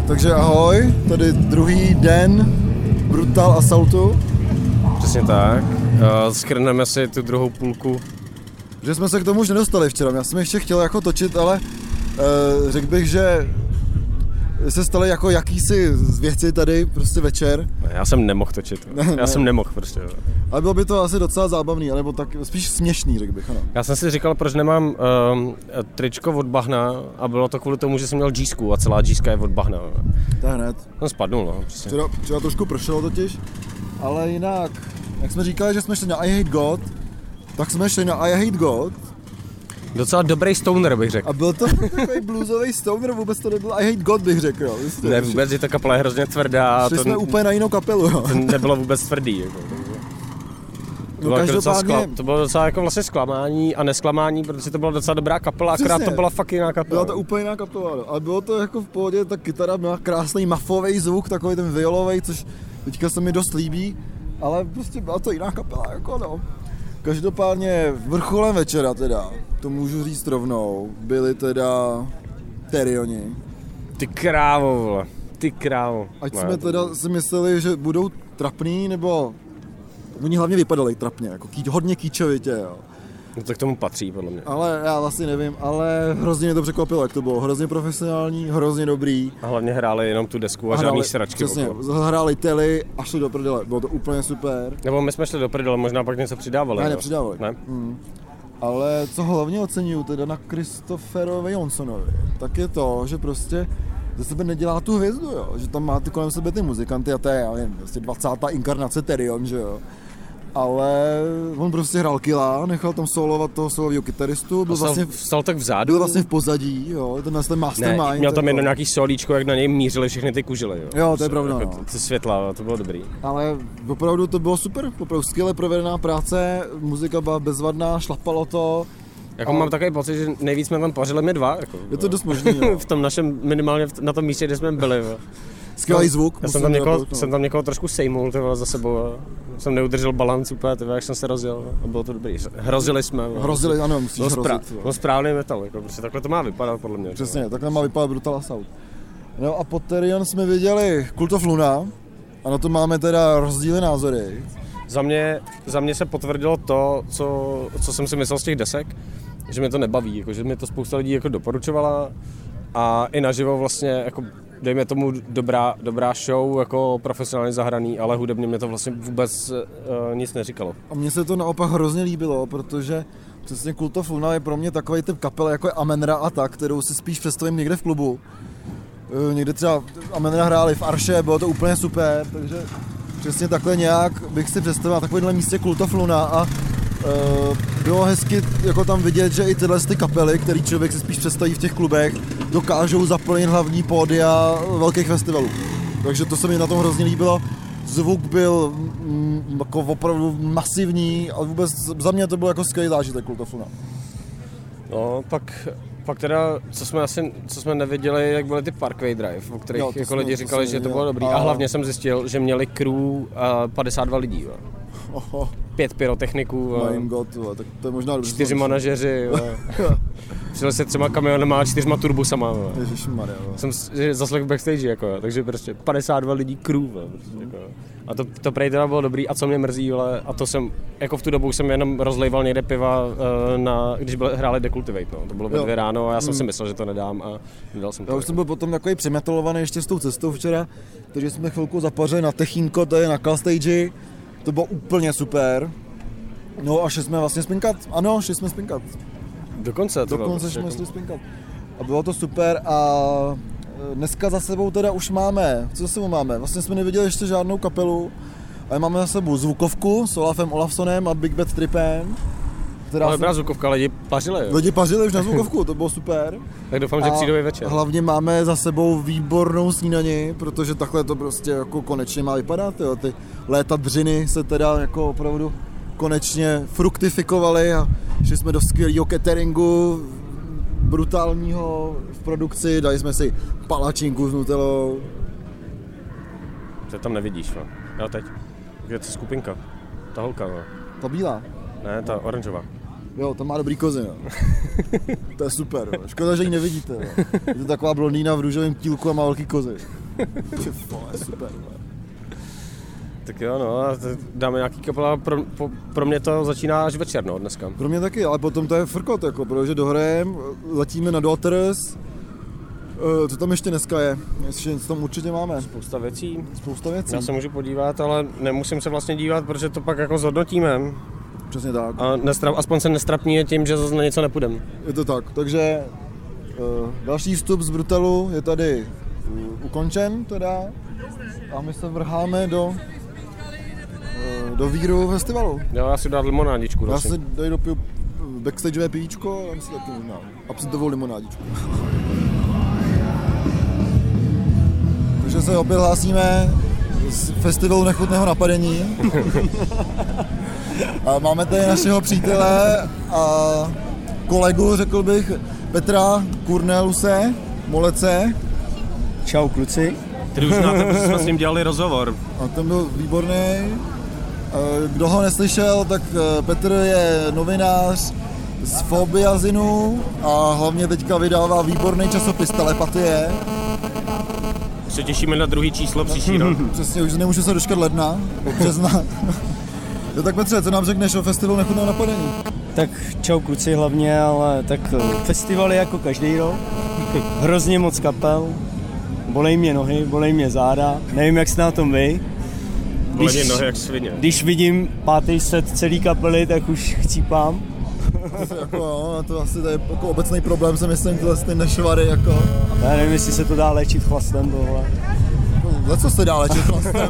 B: Takže ahoj, tady druhý den Brutal Assaultu.
A: Přesně tak. Uh, Skrneme si tu druhou půlku.
B: Že jsme se k tomu už nedostali včera. Já jsem ještě chtěl jako točit, ale uh, řekl bych, že se staly jako jakýsi věci tady prostě večer.
A: Já jsem nemohl točit.
B: Ne,
A: Já
B: ne.
A: jsem nemohl prostě. jo.
B: Ale bylo by to asi docela zábavný, nebo tak spíš směšný, řekl bych, ano.
A: Já jsem si říkal, proč nemám um, tričko od bahna a bylo to kvůli tomu, že jsem měl džísku a celá džíska je od bahna.
B: To hned.
A: Jsem spadnul, no. Prostě.
B: Včera, včera trošku pršelo totiž, ale jinak, jak jsme říkali, že jsme šli na I Hate God, tak jsme šli na I Hate God
A: Docela dobrý stoner bych řekl.
B: a byl to takový bluesový stoner, vůbec to nebyl I Hate God, bych řekl, jo. Jistě.
A: Ne vůbec, že ta kapela je hrozně tvrdá
B: Šli
A: to,
B: jsme úplně na jinou kapelu, jo.
A: to nebylo vůbec tvrdý. Jako. To
B: No
A: bylo, jako docela skla, to bylo docela jako vlastně zklamání a nesklamání, protože to byla docela dobrá kapela, akorát
B: Přesně.
A: to byla fakt jiná kapela.
B: Byla to úplně jiná kapela, no. ale bylo to jako v pohodě, ta kytara měla krásný mafový zvuk, takový ten violový, což teďka se mi dost líbí, ale prostě byla to jiná kapela, jako no. Každopádně vrcholem večera teda, to můžu říct rovnou, byli teda Terioni.
A: Ty krávo, vole. Ty krávo.
B: Ať
A: Ne,
B: jsme teda si mysleli, že budou trapný, nebo oni hlavně vypadali trapně, jako ký, hodně kýčovitě, jo.
A: No to k tomu patří, podle mě.
B: Ale já vlastně nevím, ale hrozně mě to překvapilo, jak to bylo. Hrozně profesionální, hrozně dobrý.
A: A hlavně hráli jenom tu desku a,
B: A
A: žádný
B: hráli-
A: sračky.
B: Přesně,
A: okolo.
B: zahráli tely a šli do prdele. Bylo to úplně super.
A: Nebo my jsme šli do prdele, možná pak něco přidávali.
B: Ne, nepřidávali.
A: Ne?
B: Mm. Ale co hlavně oceňuju teda na Christopherovi Jonsonovi, tak je to, že prostě ze sebe nedělá tu hvězdu, jo. Že tam má ty kolem sebe ty muzikanty a to je, já nevím, prostě 20. inkarnace Terion, že jo. Ale on prostě hrál kila, nechal tam solovat toho solového kytaristu, byl vlastně,
A: vstal tak vzadu.
B: byl vlastně v pozadí, jo, tenhle ten mastermind.
A: ne, měl tam
B: jako.
A: jedno nějaký solíčko, jak na něj mířily všechny ty kužely. Jo,
B: Jo, to je pravda,
A: Jako
B: no.
A: ty světla, to bylo dobrý.
B: Ale opravdu to bylo super, opravdu skvěle provedená práce, muzika byla bezvadná, šlapalo to,
A: Jako
B: Ale-
A: mám takový pocit, že nejvíc jsme tam pařili my dva. Jako,
B: je to dost možný,
A: v tom našem, minimálně v- na tom místě, kde jsme byli. Jo.
B: Skvělý zvuk.
A: Já jsem tam, někoho,
B: podotknout.
A: jsem tam někoho trošku sejmul ty vole, za sebou a jsem neudržel balans úplně, ty vole, jak jsem se rozjel a bylo to dobrý. Hrozili jsme.
B: Hrozili, ano, musíš
A: sprá-
B: hrozit. jo.
A: byl správný metal, jako, prostě takhle to má vypadat podle mě.
B: Přesně, takhle má vypadat Brutal Assault. No a po Terion jsme viděli Cult of Luna, a na to máme teda rozdíly názory.
A: Za mě, za mě se potvrdilo to, co, co jsem si myslel z těch desek, že mě to nebaví, jako, že mi to spousta lidí jako doporučovala a i naživo vlastně jako dejme tomu dobrá, dobrá show, jako profesionálně zahraný, ale hudebně mě to vlastně vůbec uh, nic neříkalo.
B: A mně se to naopak hrozně líbilo, protože přesně Cult of Luna je pro mě takový typ kapel jako je Amenra a tak, kterou si spíš představím někde v klubu. Eh, Někde třeba Amenra hráli v Arše, bylo to úplně super, takže přesně takhle nějak bych si představil na takovémhle místě Cult of Luna a bylo hezky jako tam vidět, že i tyhle ty kapely, který člověk si spíš představí v těch klubech, dokážou zaplnit hlavní pódia velkých festivalů. Takže to se mi na tom hrozně líbilo. Zvuk byl mm, jako opravdu masivní a vůbec za mě to byl jako skvělý zážitek Cult of Luna.
A: No, pak, pak teda, co jsme asi, co jsme neviděli, jak byly ty Parkway Drive, o kterých
B: Jo,
A: jako
B: jsme-
A: lidi říkali, že to bylo dobrý. A
B: A-
A: hlavně jsem zjistil, že měli crew uh, 52 lidí, jo.
B: Oho,
A: pět pyrotechniků, jo.
B: my god, vole, tak to je možná dobře.
A: čtyři manažeři, jo. přijeli se třema kamionama a čtyřma turbusama. Jo.
B: Ježišmarja.
A: Jsem zaslech backstage, jako, jo. takže prostě 52 lidí crew. Jo. Prostě, jako. A to, to prej teda bylo dobrý a co mě mrzí, ale, a to jsem, jako v tu dobu jsem jenom rozlejval někde piva, eh, na, když byl, hráli Decultivate, no. to bylo ve
B: Jo.
A: dvě ráno a já jsem si myslel, že to nedám a nedal jsem to.
B: Já už jsem byl potom takový přemetalovaný ještě s tou cestou včera, takže jsme chvilku zapařili na Techínko, to je na Call Stage, to bylo úplně super. No a šli jsme vlastně spinkat, ano, šli jsme spinkat,
A: Dokonce, to bylo
B: dokonce
A: prostě
B: jsme
A: jako-
B: šli spinkat. A bylo to super a e, dneska za sebou teda už máme, co za sebou máme, vlastně jsme neviděli ještě žádnou kapelu, ale máme za sebou zvukovku s Olafem Olafsonem a Big Bad Tripem. Která
A: Ale
B: se-
A: byla zvukovka, lidi pařili, jo.
B: Lidi pařili už na zvukovku, to bylo super.
A: Tak doufám, že
B: A
A: přijdou i večer.
B: Hlavně máme za sebou výbornou snídani, protože takhle to prostě jako konečně má vypadat. Jo. Ty léta dřiny se teda jako opravdu konečně fruktifikovaly a šli jsme do skvělého cateringu, brutálního v produkci, dali jsme si palačinku s nutelou.
A: Ty tam nevidíš, no. Jo, teď. Je to skupinka. Ta holka, no.
B: Ta bílá.
A: Ne, ta oranžová.
B: Jo, to má dobrý kozy, no. To je super, no. Škoda, že ji nevidíte, no. Je to taková blondýna v růžovém tílku a má velký kozy. Ty vole, super, no.
A: Tak jo, no, dáme nějaký kapela, pro, po, pro mě to začíná až večer, no, dneska.
B: Pro mě taky, ale potom to je frkot, jako, protože dohrajem, letíme na Daughters, Eh, co tam ještě dneska je? Ještě něco tam určitě máme.
A: Spousta věcí.
B: Spousta věcí.
A: Já se můžu podívat, ale nemusím se vlastně dívat, protože to pak jako zhodnotíme.
B: Přesně tak.
A: A nestrap, aspoň se nestrapní tím, že zase na něco nepůjdem.
B: Je to tak. Takže uh, další vstup z Brutalu je tady uh, ukončen teda a my se vrháme do uh, do víru festivalu.
A: Jo, já si dát limonádičku.
B: Já si tady dopiju backstageové pivíčko a si taky možná absintovou limonádičku. Takže se opět hlásíme z festivalu nechutného napadení. a máme tady našeho přítele a kolegu, řekl bych, Petra Kurneluse, Molece.
E: Čau kluci.
A: Který už znáte, protože jsme s ním dělali rozhovor.
B: A ten byl výborný. Eh, Kdo ho neslyšel, tak eh, Petr je novinář z Fobiazinu a hlavně teďka vydává výborný časopis Telepatie.
A: Se těšíme na druhý číslo příští rok.
B: Přesně, už nemůžu se dočkat ledna, března. Jo, tak Petře, co nám řekneš o festivalu nechutného napadení?
E: Tak čau kluci hlavně, ale tak eh, festival je jako každý rok. Hrozně moc kapel. Bolej mě nohy, bolej mě záda. Nevím, jak jste na tom vy.
A: Bolení nohy jak svině.
E: když vidím pátý set celý kapely, tak už chcípám.
B: jako, jo, to asi to je jako obecný problém, si myslím, tyhle ty nešvary, jako,
E: Já nevím, jestli se to dá léčit chlastem tohle.
B: za co se dá léčit vlastně?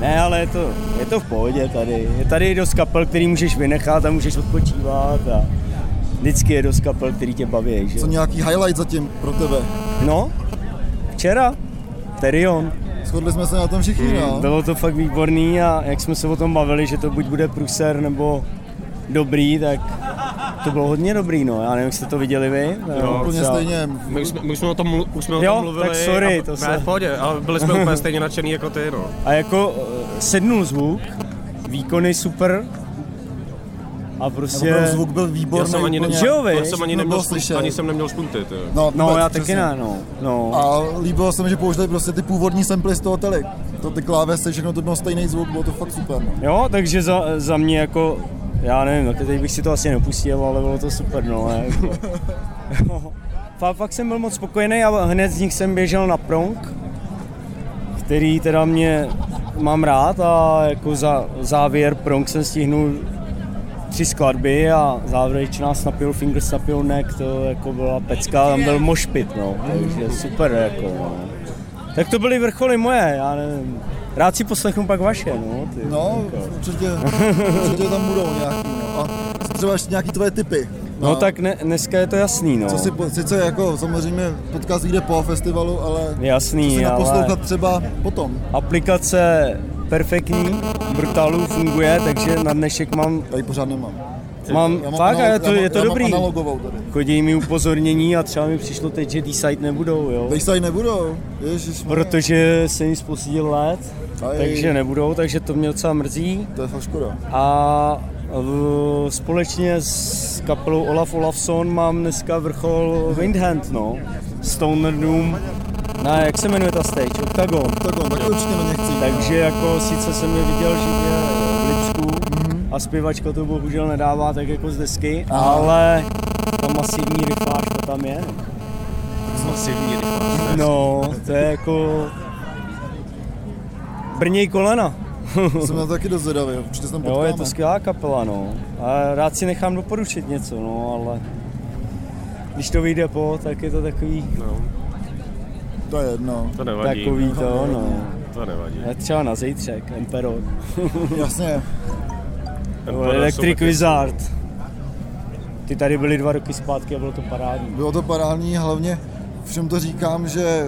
E: Ne, ale je to, je to v pohodě tady. Je tady dost kapel, který můžeš vynechat a můžeš odpočívat a vždycky je dost kapel, který tě baví, že?
B: Co nějaký highlight zatím pro tebe?
E: No, včera, Terion.
B: Shodli jsme se na tom všichni, no.
E: Bylo to fakt výborný a jak jsme se o tom bavili, že to buď bude pruser nebo dobrý, tak to bylo hodně dobrý, no. Já nevím, jak jste to viděli vy.
A: Jo,
B: Úplně
E: třeba-
B: stejně.
A: My jsme, my jsme o tom, už jsme o
E: Jo,
A: tom mluvili.
E: tak sorry,
A: a,
E: to
A: ne,
E: se-
A: v pohodě, ale byli jsme úplně stejně nadšený jako ty, no.
E: A jako eh, sednul zvuk, výkony super a prostě...
B: Opravdu zvuk byl
A: Já
B: výborný.
A: jsem ani, ne,
E: jo,
A: já jsem ani
B: To
A: neměl,
B: slyšet.
A: ani jsem neměl špunty, ty.
B: No,
E: No,
B: vůbec,
E: já taky
B: přesně.
E: ne, no. no.
B: A líbilo se mi, že použili prostě ty původní samply z toho tele. To ty klávesy, všechno to bylo stejný zvuk, bylo to fakt super. No.
E: Jo, takže za, za mě jako, já nevím, tak teď bych si to asi nepustil, ale bylo to super, no. Jako. Fakt jsem byl moc spokojený a hned z nich jsem běžel na prong, který teda mě mám rád a jako za závěr prong jsem stihnul tři skladby a závěrečná Snapil Finger, Snapil Neck, to jako byla pecka, tam byl mošpit, no, takže super, jako, no. Tak to byly vrcholy moje, já nevím. Rád si poslechnu pak vaše, no. Ty,
B: No, určitě, určitě tam budou nějaký. No. A třeba ještě nějaký tvoje typy.
E: No tak ne, dneska je to jasný, no.
B: Co si, sice jako samozřejmě podcast vyjde po festivalu, ale
E: Jasný,
B: co si
E: ale
B: naposlouchat třeba potom.
E: aplikace perfektní, Brutalu funguje, takže na dnešek mám,
B: Tady pořád nemám.
E: mám
B: Já mám
E: fakt, a je
B: analog-
E: to,
B: já
E: je to
B: já
E: dobrý.
B: analogovou tady.
E: Chodí mi upozornění a třeba mi přišlo teď, že D-side nebudou, jo.
B: Dayside nebudou, ježiš.
E: Protože jsem jim spozdil let,
B: Aj.
E: takže nebudou, takže to mě docela mrzí.
B: To je fakt škoda.
E: A v, společně s kapelou Olaf Olafson mám dneska vrchol Windhand, no. Stoner Doom. Na, jak se jmenuje ta stage? Octagon.
B: Tak on, taky určitě na ně chci.
E: Takže jako sice jsem je viděl živě v Lipsku a zpěvačka to bohužel nedává tak jako z desky,
B: Aha.
E: ale ta masivní rifláška tam je.
A: Masivní
E: No, to je jako brněj kolena.
B: Jsem na to taky dost zvědavý, určitě se tam
E: Jo,
B: potkáme.
E: je to skvělá kapela, no. A rád si nechám doporučit něco, no, ale když to vyjde po, tak je to takový,
A: No,
B: To je jedno.
A: to nevadí.
E: takový to, no.
A: To nevadí.
E: Je třeba na zítřek, Emperor.
B: Jasně.
E: Nebo Electric Wizard. Ty tady byly dva roky zpátky a bylo to parádní.
B: Bylo to parádní, hlavně všem to říkám, že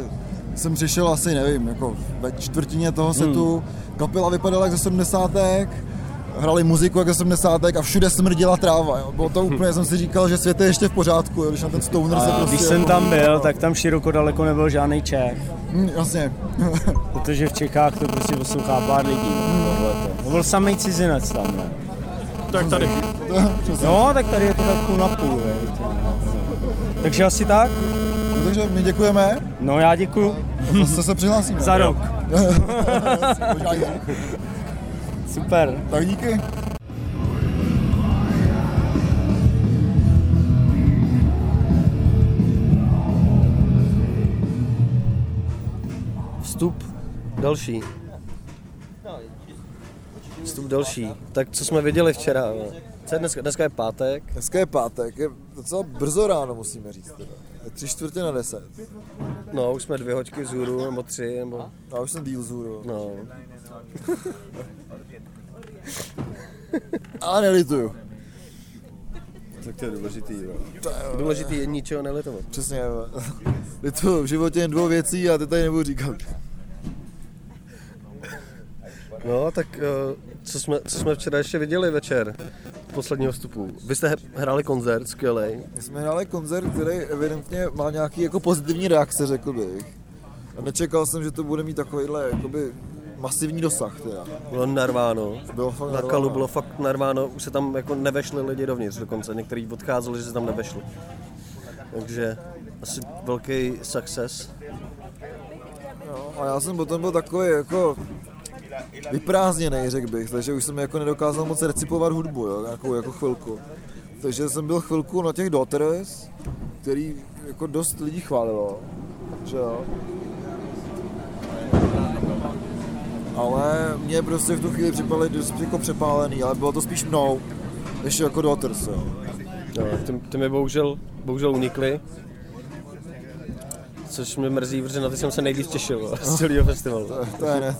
B: jsem přišel asi, nevím, jako ve čtvrtině toho setu, hmm. kapela vypadala jak ze 70. Hrali muziku jak ze 70. a všude smrdila tráva. Jo. Bylo to úplně, jsem si říkal, že svět je ještě v pořádku, jo, když na ten stoner se prostě...
E: když jsem tam byl, tak tam široko daleko nebyl žádný Čech.
B: Hm, jasně.
E: Protože v Čechách to prostě poslouchá pár lidí. No, byl samý cizinec tam, ne?
F: Tak tady.
E: No, tak tady je to tak půl na půl. Takže asi tak?
B: No, takže my děkujeme
E: No já děkuju.
B: A zase se přihlásíme.
E: Za rok. Super.
B: Tak díky.
A: Vstup další. Vstup další. Tak co jsme viděli včera? no? Co je dneska? Dneska je pátek.
B: Dneska je pátek, je docela brzo ráno, musíme říct. Teda. Tři čtvrtě na deset.
A: No, už jsme dvě hoďky vzhůru, nebo tři, nebo...
B: Já už jsem díl zůru.
A: No.
B: A nelituju. Tak to je důležitý, jo.
A: Důležitý je ničeho nelitovat.
B: Přesně, jo. Lituju v životě jen dvou věcí a ty tady nebudu říkat.
A: No, tak eh, co jsme, co jsme včera ještě viděli večer? Posledního vstupu. Vy jste hráli koncert, skvělý.
B: My jsme hráli koncert, který evidentně má nějaký jako pozitivní reakce, řekl bych. A nečekal jsem, že to bude mít takovýhle jakoby masivní dosah teda.
A: Bylo narváno.
B: Bylo fakt
A: Na
B: narváno.
A: kalu bylo fakt narváno, už se tam jako nevešli lidi dovnitř dokonce. Někteří odcházeli, že se tam nevešli. Takže asi velký success.
B: No, a já jsem potom byl takový jako vyprázdněný, řekl bych, takže už jsem jako nedokázal moc recipovat hudbu, jo, nějakou jako chvilku. Takže jsem byl chvilku na těch Daughters, který jako dost lidí chválilo, že jo. Ale mě prostě v tu chvíli připadly dost jako přepálený, ale bylo to spíš mnou, než jako Daughters, jo.
A: No, ty, ty mi bohužel, bohužel unikly. Což mě mrzí, protože na ty jsem se nejvíc těšil z celého festivalu.
B: To, to je hned.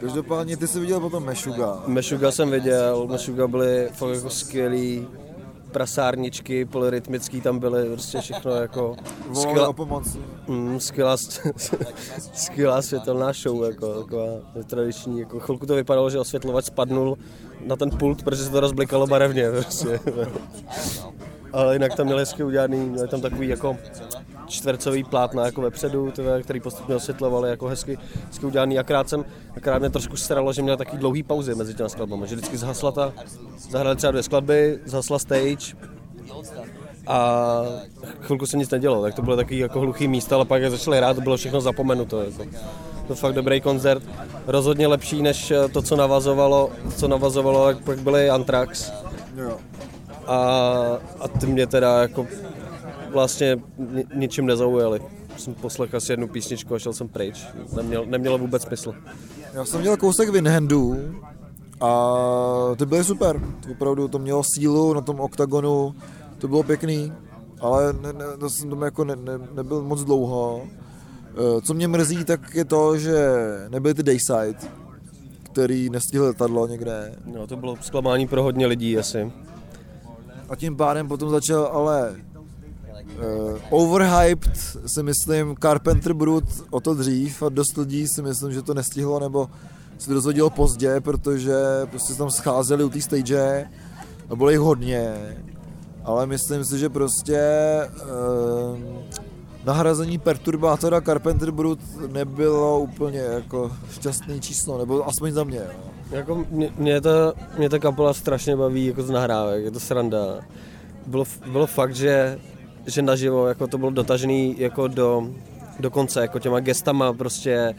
B: Každopádně ty jsi viděl potom Meshuga.
A: Meshuga jsem viděl, Meshuga byly fakt jako skvělý prasárničky, polyrytmický tam byly, prostě všechno jako skvělá, mm, skvělá, skvělá světelná show, jako taková tradiční, jako chvilku to vypadalo, že osvětlovač spadnul na ten pult, protože se to rozblikalo barevně, prostě. Ale jinak tam měli hezky udělaný, měli tam takový jako čtvercový plátna jako vepředu, tyhle, který postupně osvětlovali jako hezky, hezky udělaný. Akrát, jsem, akrát mě trošku staralo, že měl takový dlouhý pauzy mezi těmi skladbami, že vždycky zhasla ta, zahrali třeba dvě skladby, zhasla stage a chvilku se nic nedělo, tak to bylo takový jako hluchý místo, ale pak jak začali hrát, to bylo všechno zapomenuto. Jako. To fakt dobrý koncert, rozhodně lepší než to, co navazovalo, co navazovalo, jak pak byly Anthrax
B: Jo.
A: A, a ty mě teda jako vlastně ni, ničím nezaujali. Jsem poslechl asi jednu písničku a šel jsem pryč. Neměl, nemělo vůbec smysl.
B: Já jsem měl kousek Winhandů a ty byly super. To opravdu to mělo sílu na tom oktagonu, to bylo pěkný, ale ne, ne, to jsem tam jako ne, ne, nebyl moc dlouho. Eh, Co mě mrzí, tak je to, že nebyly ty Dayside, který nestihl letadlo někde.
A: No, to bylo zklamání pro hodně lidí asi.
B: A tím pádem potom začal ale uh, overhyped si myslím Carpenter Brut o to dřív a dost lidí si myslím, že to nestihlo nebo se to dozvědělo pozdě, protože prostě se tam scházeli u té stage a bylo jich hodně, ale myslím si, že prostě uh, nahrazení perturbátora Carpenter Brut nebylo úplně jako šťastný číslo, nebo aspoň za mě. Jo.
A: Jako mě, mě, ta, mě ta kapela strašně baví jako z nahrávek, je to sranda. Bylo, bylo fakt, že, že naživo jako to bylo dotažený jako do, do konce, jako těma gestama prostě,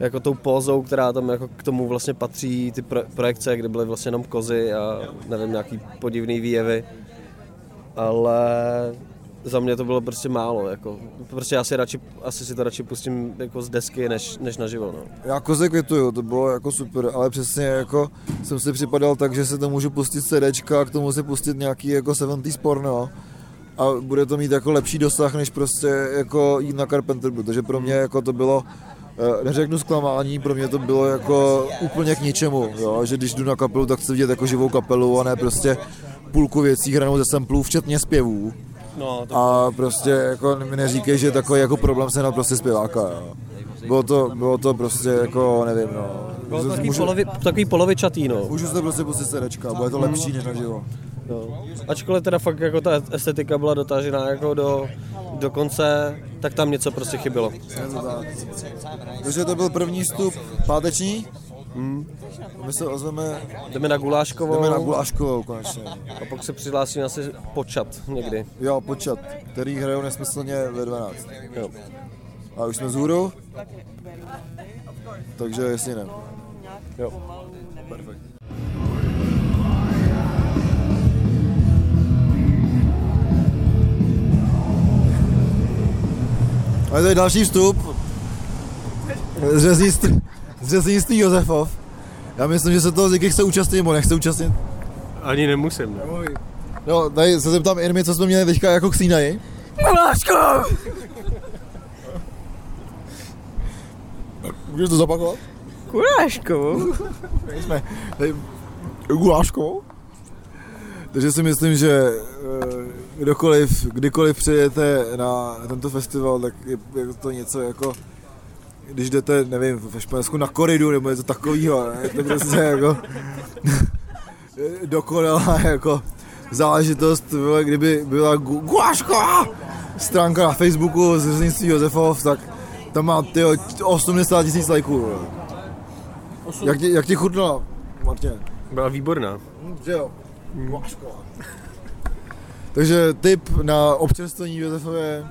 A: jako tou pózou, která tam jako k tomu vlastně patří, ty pro, projekce, kde byly vlastně jenom kozy a nevím, nějaký podivný výjevy. Ale za mě to bylo prostě málo, jako, prostě já si radši, asi si to radši pustím jako z desky, než, než naživo, no.
B: Já koze kvituju, to bylo jako super, ale přesně jako jsem si připadal tak, že si to můžu pustit CDčka a k tomu si pustit nějaký jako 70s porno a bude to mít jako lepší dosah, než prostě jako jít na Carpenter, protože pro mě jako to bylo eh, neřeknu zklamání, pro mě to bylo jako úplně k ničemu, jo? že když jdu na kapelu, tak chci vidět jako živou kapelu a ne prostě půlku věcí hranou ze samplů, včetně zpěvů.
A: No, to,
B: A prostě jako mi neříkej, že takový jako problém se na prostě zpěváka. Jo. Bylo to, bylo to prostě jako, nevím, no.
A: bylo to takový,
B: Můžu-
A: polovi, takový polovičatý, no.
B: Můžu se prostě pustit sedečka, bude to lepší než naživo.
A: no. Ačkoliv teda fakt jako ta estetika byla dotažená jako do, do konce, tak tam něco prostě chybělo.
B: Takže to byl první vstup páteční. Hmm. My se ozveme,
A: Jdeme na Guláškovou
B: jdeme na Guláškovou konečně.
A: a pak se přihlásíme asi počat někdy.
B: Jo, počat, který hrajou nesmyslně ve 12.
A: Jo.
B: A už jsme z hůru. Takže jestli ne.
A: Jo.
B: A je tady další vstup. Řeznictví, z řeznictví Josefov. Já myslím, že se toho Ziky chce účastnit, nebo nechce účastnit.
A: Ani nemusím. Ne?
B: No, tady se zeptám Irmy, co jsme měli teďka jako k snídaji. Můžeš to zapakovat?
G: Kuráškovou?
B: jsme tady guláškou. Takže si myslím, že eh, kdokoliv, kdykoliv přijete na tento festival, tak je, je to něco jako když jdete, nevím, ve Španělsku na koridu nebo něco takového, ne? to prostě jako dokonalá jako záležitost, vole, kdyby byla gu- gulášková stránka na Facebooku z řeznictví Josefov, tak tam má tyjo, 80 tisíc lajků. Jak ti, jak ti chutnala, Martin?
A: Byla výborná.
B: Že jo. Takže tip na občerstvení v Josefově.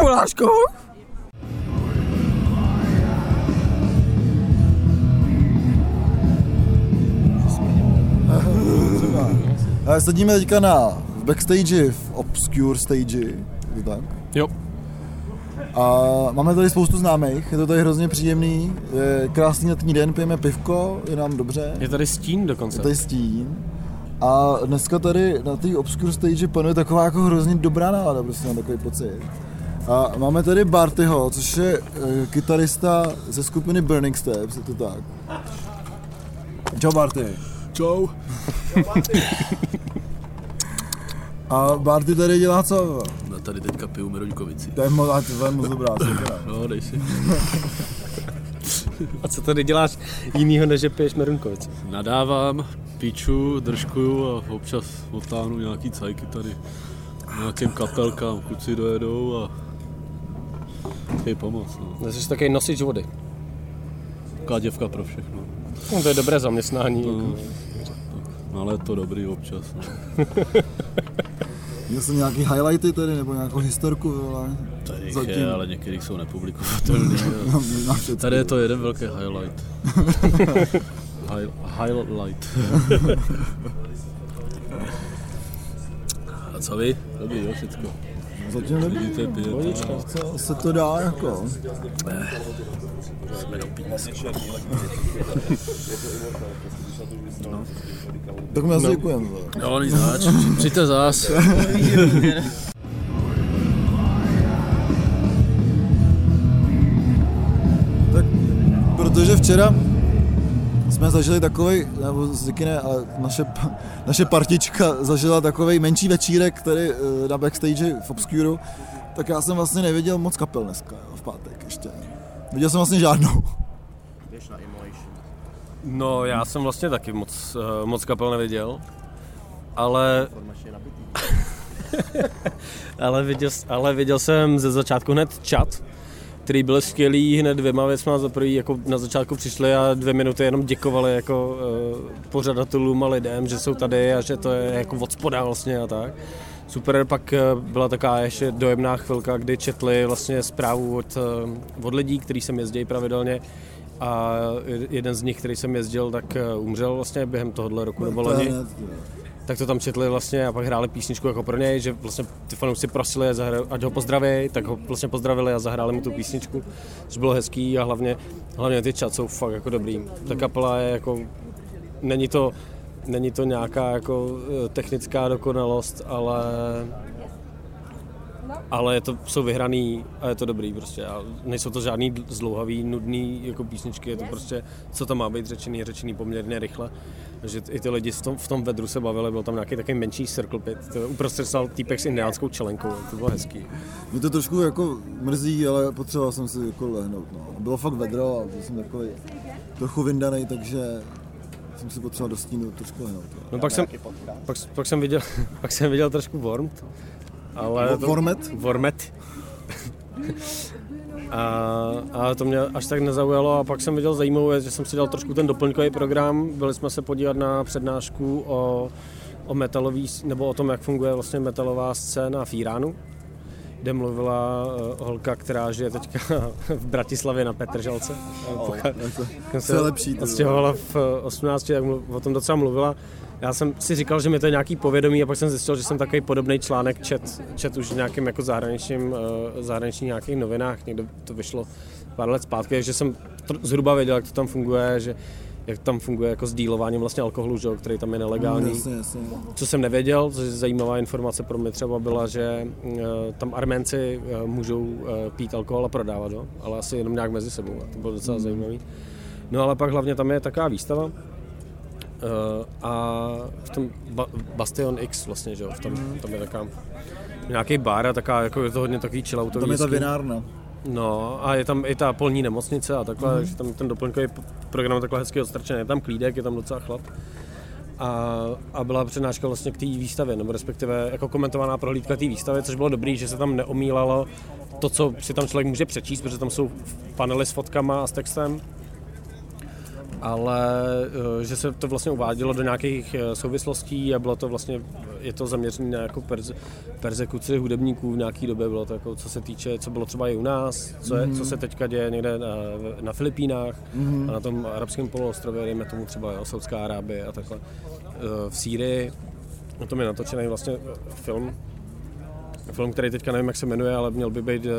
G: Kuráškovou?
B: Ale sedíme teďka na v backstage, v obscure stage, je to tak?
H: Jo.
B: A máme tady spoustu známých, je to tady hrozně příjemný, je krásný letní den, pijeme pivko, je nám dobře,
H: Je tady stín dokonce.
B: je tady stín. A dneska tady na té obscure stage panuje taková jako hrozně dobrá nálada, prostě mám takový pocit. A máme tady Bartyho, což je e, kytarista ze skupiny Burning Steps, je to tak. Čau Barty. Čau. A Barty tady dělá co?
I: No tady teďka piju Meroňkovici.
B: To je moc, a to je moc dobrá.
I: No, dej si.
A: A co tady děláš jinýho, než že piješ Merunkovice?
I: Nadávám, píču, držkuju a občas otáhnu nějaký cajky tady nějakým kapelkám, kluci dojedou a chtějí pomoct. No.
A: Jsi takový nosič vody.
I: Taková děvka pro všechno.
A: No, to je dobré zaměstnání.
I: No.
A: Jako.
I: No, ale je to dobrý občas. No.
B: Měl jsem nějaký highlighty tady, nebo nějakou historku, vole.
I: Tady
B: Zatím.
I: je, ale některý jsou nepublikovatelný. jo.
B: Na všecko.
I: Tady je to jeden velký highlight. High, highlight. A co vy? Dobrý, jo, všecko.
B: Zatím
I: pijete. no.
B: Co se to dá jako?
I: Jsme do písku.
B: Tak my asi děkujeme. vole.
I: Jo, nic zač. Přijďte zás.
B: Tak, protože včera jsme zažili takový, nebo zvyky ne, ale naše, naše partička zažila takový menší večírek tady eh, na backstage v Obscuru, tak já jsem vlastně neviděl moc kapel dneska, jo, v pátek ještě. Viděl jsem vlastně žádnou.
A: No, já jsem vlastně taky moc, eh, moc kapel neviděl, ale... ale, viděl, ale viděl jsem ze začátku hned chat, který byl skvělý hned dvěma věcma. Za prvý jako na začátku přišli a dvě minuty jenom děkovali jako uh, pořadatelům a lidem, že jsou tady a že to je jako od spoda vlastně a tak. Super, pak eh, byla taková ještě dojemná chvilka, kdy četli vlastně zprávu od, eh, od lidí, kteří sem jezdí pravidelně a jeden z nich, který jsem jezdil, tak umřel vlastně během tohohle roku nebo
B: To je
A: loni. Tak to tam četli vlastně a pak hráli písničku jako pro něj, že vlastně ty fanoušci prosili, ať ho pozdraví, tak ho vlastně pozdravili a zahráli mu tu písničku, což bylo hezký a hlavně, hlavně ty čat jsou fakt jako dobrý. Ta kapela je jako, není to, není to nějaká jako eh, technická dokonalost, ale ale je to, jsou vyhraný a je to dobrý prostě. A nejsou to žádný zdlouhavý, nudný jako písničky, je to prostě, co tam má být řečený, je řečený poměrně rychle. Takže i ty lidi v tom, v tom vedru se bavili, byl tam nějaký takový menší circle pit. To uprostřed stal týpek s indiánskou čelenkou, to bylo hezký.
B: Mě to trošku jako mrzí, ale potřeboval jsem si jako lehnout. No. Bylo fakt vedro a byl jsem takový trochu vyndaný, takže jsem si potřeboval do stínu trošku lehnout. No.
A: No pak jsem, pak, pak, jsem viděl, pak jsem viděl trošku Wormed, ale...
B: Wo- Wormet?
A: Wormet. A, a to mě až tak nezaujalo a pak jsem viděl zajímavou věc, že jsem si dal trošku ten doplňkový program, byli jsme se podívat na přednášku o, o metalový, nebo o tom, jak funguje vlastně metalová scéna v Iránu, kde mluvila uh, holka, která žije teďka v Bratislavě na Petržalce. Kam
B: Co je lepší, to
A: odstěhovala v eh, 18, tak mluv, o tom docela mluvila. Já jsem si říkal, že mi to je nějaký povědomí a pak jsem zjistil, že jsem takový podobný článek čet, čet už v nějakým jako zahraničním, uh, zahraničních nějakých novinách, někde to vyšlo pár let zpátky, takže jsem zhruba věděl, jak to tam funguje, že jak tam funguje jako sdílování vlastně alkoholu, že, který tam je nelegální.
B: Jasně, jasně.
A: Co jsem nevěděl, což je zajímavá informace pro mě třeba byla, že uh, tam Arménci uh, můžou uh, pít alkohol a prodávat ho, ale asi jenom nějak mezi sebou. A to bylo docela zajímavý. No ale pak hlavně tam je taková výstava uh, a v tom ba- Bastion X vlastně, že jo, v tom, tam je taková nějaký bar a taká, jako je to hodně takový chilloutový.
B: Tam je ta
A: hezký.
B: vinárna.
A: No a je tam i ta polní nemocnice a takhle, mm-hmm. takže tam ten doplňkový program je takhle hezky odstrčený. Je tam klídek, je tam docela chlap. A, a byla přednáška vlastně k té výstavě, nebo respektive jako komentovaná prohlídka té výstavy, což bylo dobrý, že se tam neomílalo to, co si tam člověk může přečíst, protože tam jsou panely s fotkama a s textem, ale eh, že se to vlastně uvádělo do nějakých eh, souvislostí a bylo to vlastně, je to zaměřené na jako perze, persekuci hudebníků v nějaké době, bylo to jako, co se týče, co bylo třeba i u nás, co, je, co se teďka děje někde na, na Filipínách a na tom arabském poloostrově, dejme tomu třeba jo, Saudská Arábie a takhle. Eh, V Sýrii, o tom je natočený vlastně film, Film, který teďka nevím, jak se jmenuje, ale měl by být uh,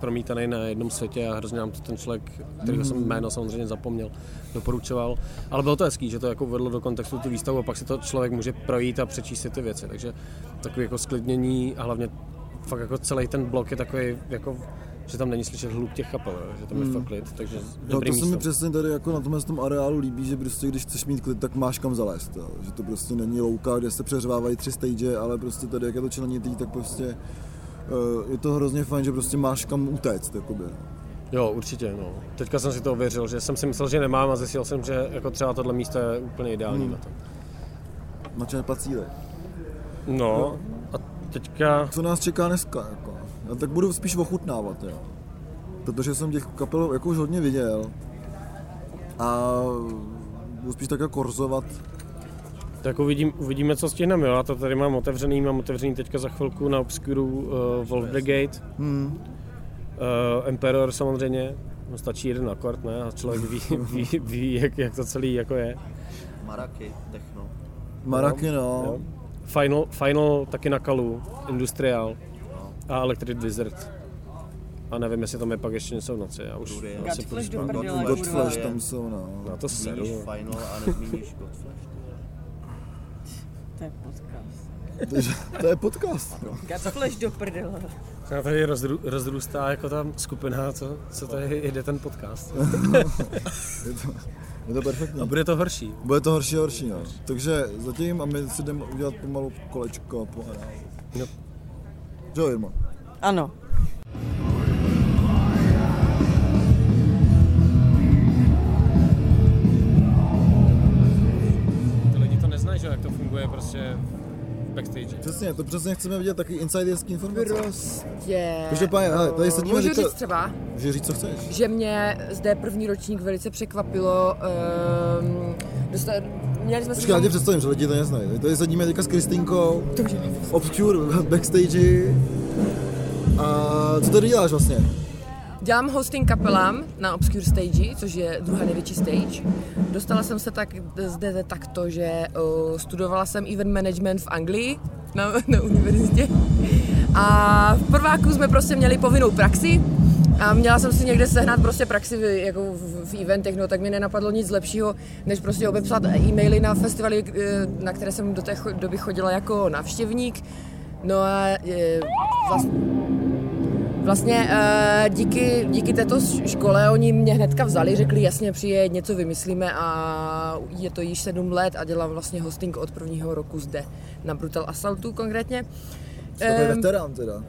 A: promítaný na jednom světě a hrozně nám to ten člověk, kterýho jsem jméno samozřejmě zapomněl, doporučoval. Ale bylo to hezký, že to jako vedlo do kontextu tu výstavu a pak si to člověk může projít a přečíst si ty věci. Takže takový jako sklidnění a hlavně fakt jako celý ten blok je takový jako že tam není slyšet hluk těch kapel, že tam je fakt klid, takže
B: No, to se
A: místo.
B: mi přesně tady jako na tomhle tom areálu líbí, že prostě když chceš mít klid, tak máš kam zalézt. Jo. Že to prostě není louka, kde se přeřvávají tři stage, ale prostě tady, jak je to členitý, tak prostě uh, je to hrozně fajn, že prostě máš kam utéct. Jakoby.
A: Jo, určitě, no. Teďka jsem si to ověřil, že jsem si myslel, že nemám a zjistil jsem, že jako třeba tohle místo je úplně ideální
B: Hmm.
A: na to.
B: Na čem pacíle.
A: No, a teďka...
B: Co nás čeká dneska? Jako? Tak budu spíš ochutnávat, jo. Protože jsem těch kapel jako už hodně viděl. A budu spíš tak jako korzovat.
A: Tak uvidím, uvidíme, co stihneme. Jo. Já to tady mám otevřený, mám otevřený teďka za chvilku na Obscuru uh, Wolf Brigade.
B: Hmm.
A: Uh, Emperor samozřejmě, no, stačí jeden akord, ne? A člověk ví, ví, ví jak, jak, to celý jako je.
J: Maraky, techno.
B: Maraky, no.
A: Jo. Final, Final taky na Kalu, Industrial a Electric Wizard. A nevím, jestli tam je pak ještě něco v noci. Já už
J: Dury,
A: asi
C: Godflesh do prdele.
B: Godflesh tam jsou, no.
A: Na to seru.
J: Zmíníš Final a nezmíníš Godflesh.
C: To je podcast.
B: To je podcast.
C: Godflesh do prdele.
A: Já tady rozdru, rozrůstá jako ta skupina, co, co tady jede ten podcast.
B: Je to, je to perfektní.
A: A bude to horší.
B: Bude to horší a horší, no. Takže zatím a my si jdeme udělat pomalu kolečko po areálu.
A: Jo.
B: Jo, Jirmo.
C: Ano.
A: Ty lidi to neznají, že jak to funguje prostě v backstage.
B: Přesně, to přesně chceme vidět taky insiderský informace.
G: Prostě...
B: Každopádně, hele, tady sedíme
G: Můžu říct třeba,
B: Můžeš říct, co chceš.
G: že mě zde první ročník velice překvapilo. Um, dostat, měli jsme
B: Počkej, já tě představím, že lidi to neznají. Tady sedíme teďka s Kristýnkou, Obscure backstage. A co tady děláš vlastně?
G: Dělám hosting kapelám na Obscure Stage, což je druhá největší stage. Dostala jsem se tak zde takto, že uh, studovala jsem event management v Anglii na, na univerzitě. A v prváku jsme prostě měli povinnou praxi a měla jsem si někde sehnat prostě praxi v, jako v, v eventech, no tak mi nenapadlo nic lepšího, než prostě obepsat e-maily na festivaly, eh, na které jsem do té doby chodila jako návštěvník. No a eh, vlastně Vlastně díky, díky této škole oni mě hnedka vzali, řekli jasně přijeď, něco vymyslíme a je to již sedm let a dělám vlastně hosting od prvního roku zde na Brutal Assaultu konkrétně.
B: Takový
G: Ehm,
B: veterán teda.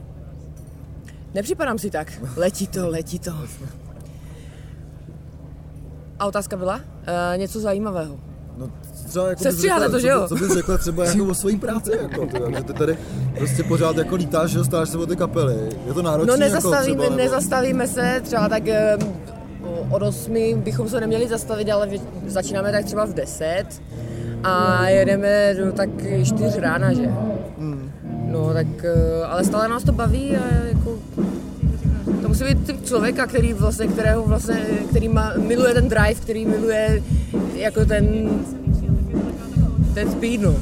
G: Nepřipadám si tak. Letí to, letí to. A otázka byla? Uh, něco zajímavého.
B: No, třeba jako
G: Sestříháte
B: bys
G: to,
B: řekla-
G: že jo?
B: Co, co bys řekla třeba jako o svojí práci, jako, teda, že ty tady prostě pořád jako lítáš, že staráš se o ty kapely. Je to náročné
G: No nezastavíme,
B: jako třeba,
G: nezastavíme se, třeba tak em, od 8 bychom se neměli zastavit, ale začínáme tak třeba v 10 a jedeme do tak 4 rána, že?
B: Hmm.
G: No tak, eh, ale stále nás to baví a jako to musí být typ člověka, který vlastně, kterého vlastně, který má, miluje ten drive, který miluje jako ten ten speed, no.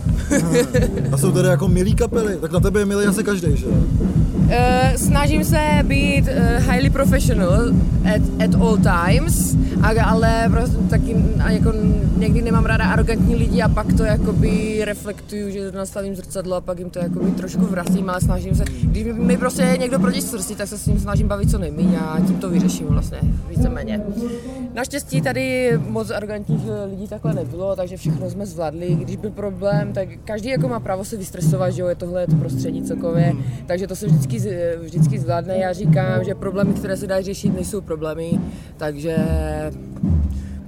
B: A jsou tady jako milí kapely, tak na tebe je milý asi každý, že
G: snažím se být eh, highly professional at, at all times, a, ale prostě taky a jako někdy nemám ráda arrogantní lidi a pak to jakoby reflektuju, že nastavím zrcadlo a pak jim to jakoby trošku vracím, ale snažím se, když mi, mi prostě je někdo proti srsti, tak se s ním snažím bavit co nejméně a tím to vyřeším vlastně víceméně. Naštěstí tady moc arrogantních eh, lidí takhle nebylo, takže všechno jsme zvládli. Když byl problém, tak každý jako má právo se vystresovat, že jo, je tohle je to prostředí celkově, takže to se vždycky, vždycky zvládne. Já říkám, že problémy, které se dají řešit, nejsou problémy, takže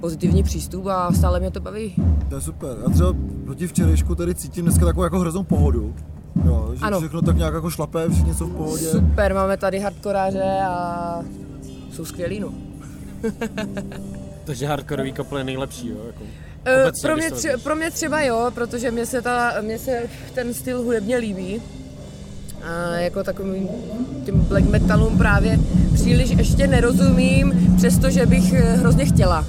G: pozitivní přístup a stále mě to baví.
B: To je super. Já třeba proti včerejšku tady cítím dneska takovou jako hroznou pohodu. Jo, že
G: Ano.
B: všechno tak nějak jako šlapé, všichni jsou v pohodě.
G: Super, máme tady hardkoráře a jsou skvělí, no.
A: Takže hardcoreový kapel je nejlepší, jo? Jako.
G: Eh,
A: Obecně,
G: pro, mě tře- pro mě třeba jo, protože mě se, ta, mě se ten styl hudebně líbí. A jako takovým tím black metalům právě příliš ještě nerozumím, přestože bych eh, hrozně chtěla.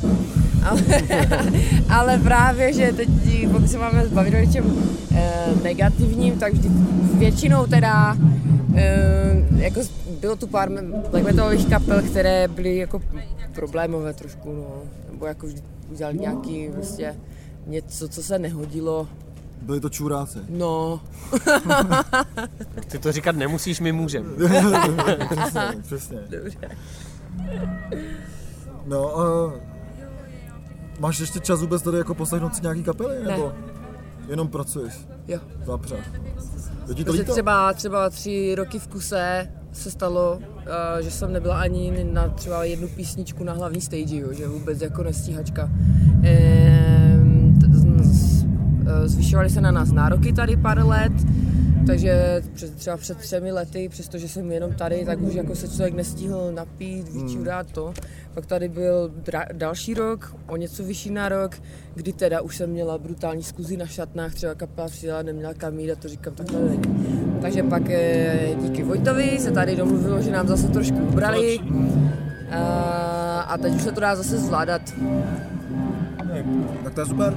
G: Ale, ale právě, že teď, pokud se máme zbavit o něčem eh, negativním, tak vždy, většinou teda eh, jako bylo tu pár black metalových kapel, které byly jako problémové trošku, no. nebo jako vždy udělali nějaký prostě něco, co se nehodilo.
B: Byli to čuráci.
G: No.
A: Ty to říkat nemusíš, my můžeme.
B: přesně, přesně.
G: Dobře.
B: No, uh, máš ještě čas vůbec tady jako poslechnout si nějaký kapely,
G: Ne.
B: nebo jenom pracuješ?
G: Jo.
B: Zapře. Je ti to líto?
G: třeba, třeba tři roky v kuse se stalo, eh, že jsem nebyla ani na třeba jednu písničku na hlavní stage, jo, že vůbec jako nestíhačka. Eh, Zvyšovaly se na nás nároky tady pár let, takže před, třeba před třemi lety, přestože jsem jenom tady, tak už jako se člověk nestihl napít, vyčurat to. Pak tady byl dra- další rok, o něco vyšší nárok, kdy teda už jsem měla brutální skluzy na šatnách, třeba kapela přijela, neměla kam jít a to říkám takhle. Takže pak eh, díky Vojtovi se tady domluvilo, že nám zase trošku ubrali a, a teď už se to dá zase zvládat.
B: Tak to je super.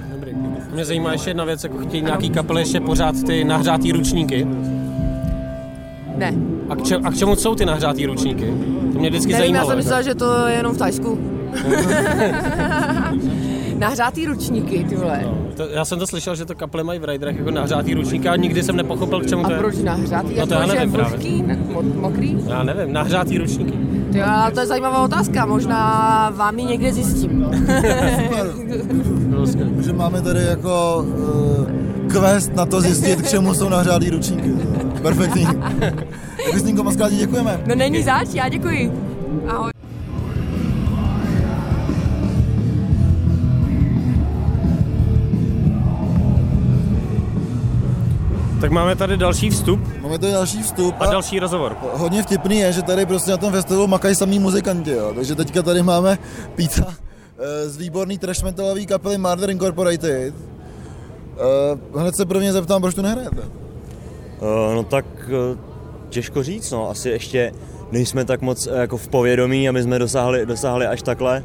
A: Mě zajímá ještě jedna věc, jako chtějí nějaký kapely ještě pořád ty nahřátý ručníky.
G: Ne,
A: A k, če- a k čemu jsou ty nahřátý ručníky? To mě vždycky
G: nevím, já
A: zajímalo.
G: jsem
A: jako.
G: myslela, že to je jenom v Tajsku. Nahřátý ručníky, ty vole.
A: To, já jsem to slyšel, že to kaple mají v riderech jako nahřátý ručníky a nikdy jsem nepochopil, k čemu
G: A
A: to je.
G: proč nahřátý?
A: No to já nevím právě.
G: vlhký, ne, mo- mokrý?
A: Já nevím, nahřátý ručníky.
G: Ty, jo, ale to je zajímavá otázka, možná vám ji někde zjistím.
B: Že máme tady jako uh, quest na to zjistit, k čemu jsou nahřádý ručníky. Perfektní. Tak Stínko, moc děkujeme.
G: No není zač, já děkuji. Ahoj.
A: Tak máme tady další vstup
B: Máme tady další vstup
A: a další rozhovor.
B: hodně vtipný je, že tady prostě na tom festivalu makají samý muzikanti, jo. takže teďka tady máme Píta eh, z výborný trash metalový kapely Murder Incorporated. Eh, hned se prvně zeptám, proč tu nehrajete?
K: Uh, no tak těžko říct, no. Asi ještě nejsme tak moc eh, jako v povědomí, aby jsme dosáhli, dosáhli až takhle.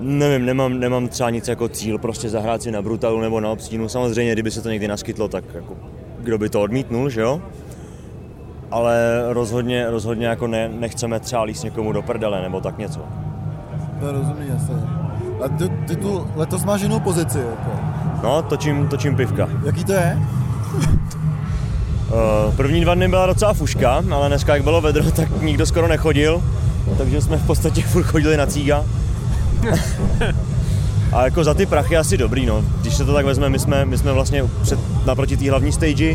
K: Nevím, nemám, nemám třeba nic jako cíl, prostě zahrát si na Brutalu nebo na Obstínu. Samozřejmě, kdyby se to někdy naskytlo, tak jako, kdo by to odmítnul, že jo? Ale rozhodně, rozhodně jako ne, nechceme třeba líst někomu do prdele nebo tak něco.
B: To je rozumný, jasně. A ty, ty tu letos máš jinou pozici, jako.
K: No, točím, točím pivka.
B: Jaký to je?
K: Uh, první dva dny byla docela fuška, ale dneska jak bylo vedro, tak nikdo skoro nechodil, takže jsme v podstatě furt chodili na cíga. A jako za ty prachy asi dobrý, no. Když se to tak vezme, my jsme, my jsme vlastně před, naproti té hlavní stage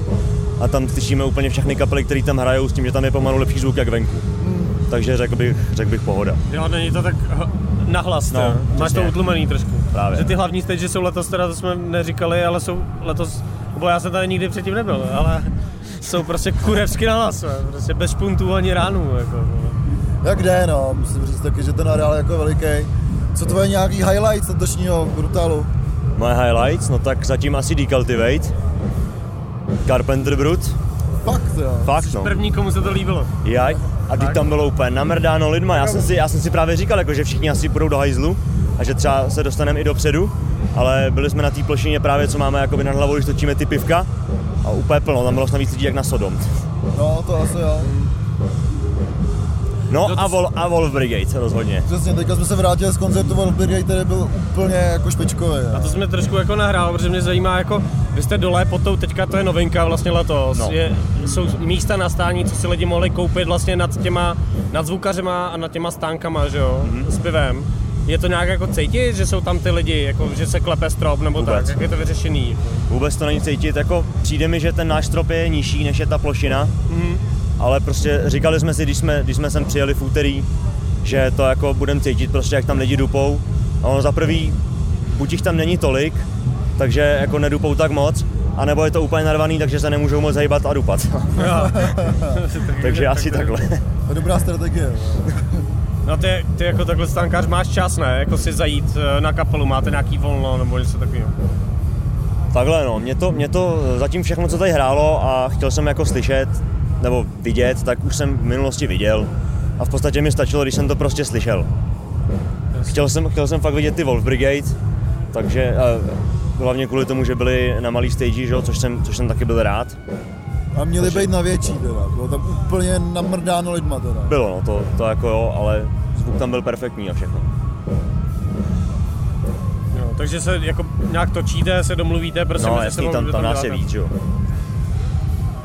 K: a tam slyšíme úplně všechny kapely, které tam hrajou s tím, že tam je pomalu lepší zvuk jak venku. Takže řekl bych, řekl bych pohoda.
A: Jo, není to tak h- nahlas,
K: No,
A: Máš to utlumený trošku.
K: Právě.
A: Že ty hlavní stage jsou letos, teda to jsme neříkali, ale jsou letos, bo já jsem tady nikdy předtím nebyl, ale jsou prostě kurevsky nahlas, jo. prostě bez špuntů ani ránů. Jako,
B: Jak jde, no, musím říct taky, že ten areál je jako veliký. Co tvoje nějaký highlights letošního brutálu?
K: Moje highlights, no tak zatím asi Decultivate, Carpenter Brut,
B: Fakt, jo.
K: fakt no.
A: První, komu se to líbilo.
K: Jaj, a teď tam bylo úplně namrdáno lidma. Já jsem si, já jsem si právě říkal, jako, že všichni asi půjdou do hajzlu a že třeba se dostaneme i dopředu, ale byli jsme na té plošině právě, co máme jakoby nad hlavou, když točíme ty pivka a úplně plno, tam bylo snad víc lidí jak na Sodom.
B: No, to asi jo.
K: No a, Vol, a Wolf Brigade rozhodně.
B: Přesně, teďka jsme se vrátili z koncertu Wolf Brigade, který byl úplně jako špičkový.
A: A to jsme trošku jako nahrál, protože mě zajímá, jako vy jste dole pod tou, teďka to je novinka vlastně letos,
K: No.
A: je, jsou místa na stání, co si lidi mohli koupit vlastně nad těma, nad zvukařema a nad těma stánkama, že jo,
K: Mhm.
A: mm-hmm. s pivem. Je to nějak jako cítit, že jsou tam ty lidi, jako, že se klepe strop nebo
K: Vůbec.
A: tak, jak je to vyřešený?
K: Vůbec to není cítit, jako přijde mi, že ten náš strop je nižší než je ta plošina,
A: Mhm.
K: Ale prostě říkali jsme si, když jsme, když jsme sem přijeli v úterý, že to jako budeme cítit prostě, jak tam lidi dupou. A ono za prvý, buď jich tam není tolik, takže jako nedupou tak moc, anebo je to úplně narvaný, takže se nemůžou moc hejbat a dupat. takže asi takhle.
B: To je dobrá strategie.
A: No ty, ty jako takhle stánkář máš čas, ne? Jako si zajít eh, na kapelu, máte nějaký volno nebo něco takového?
K: Takhle no, mě to, mě to zatím všechno, co tady hrálo a chtěl jsem jako slyšet, nebo vidět, tak už jsem v minulosti viděl. A v podstatě mi stačilo, když jsem to prostě slyšel. Chtěl jsem, chtěl jsem fakt vidět ty Wolf Brigade, takže hlavně kvůli tomu, že byli na malý stage, že, jo, což, jsem, což jsem taky byl rád.
B: A měli být na větší teda. Bylo tam úplně namrdáno lidma teda.
K: Bylo, no, to, to jako jo, ale zvuk tam byl perfektní a všechno.
A: Jo, takže se jako nějak točíte, se domluvíte, prostě
K: No jasný, tam, tam nás je víc, že jo.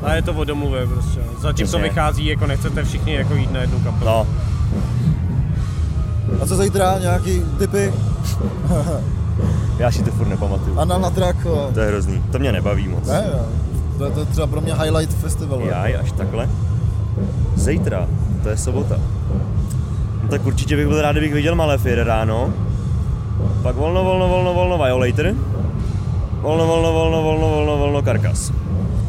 A: A je to o domluvě prostě. Zatím to vychází, jako nechcete všichni jako jít na jednu kapelu.
K: No,
B: A co zítra, nějaký typy?
K: já si to furt nepamatuju.
B: A na, na track.
K: To je hrozný, to mě nebaví moc.
B: Ne. To je, to je třeba pro mě highlight festivalu.
K: Jaj, až takhle. Zítra, to je sobota. No tak určitě bych byl rád, kdybych viděl Malefir ráno. Pak volno, volno, volno, volno Violator. Volno, volno, volno, volno, volno, volno Karkas.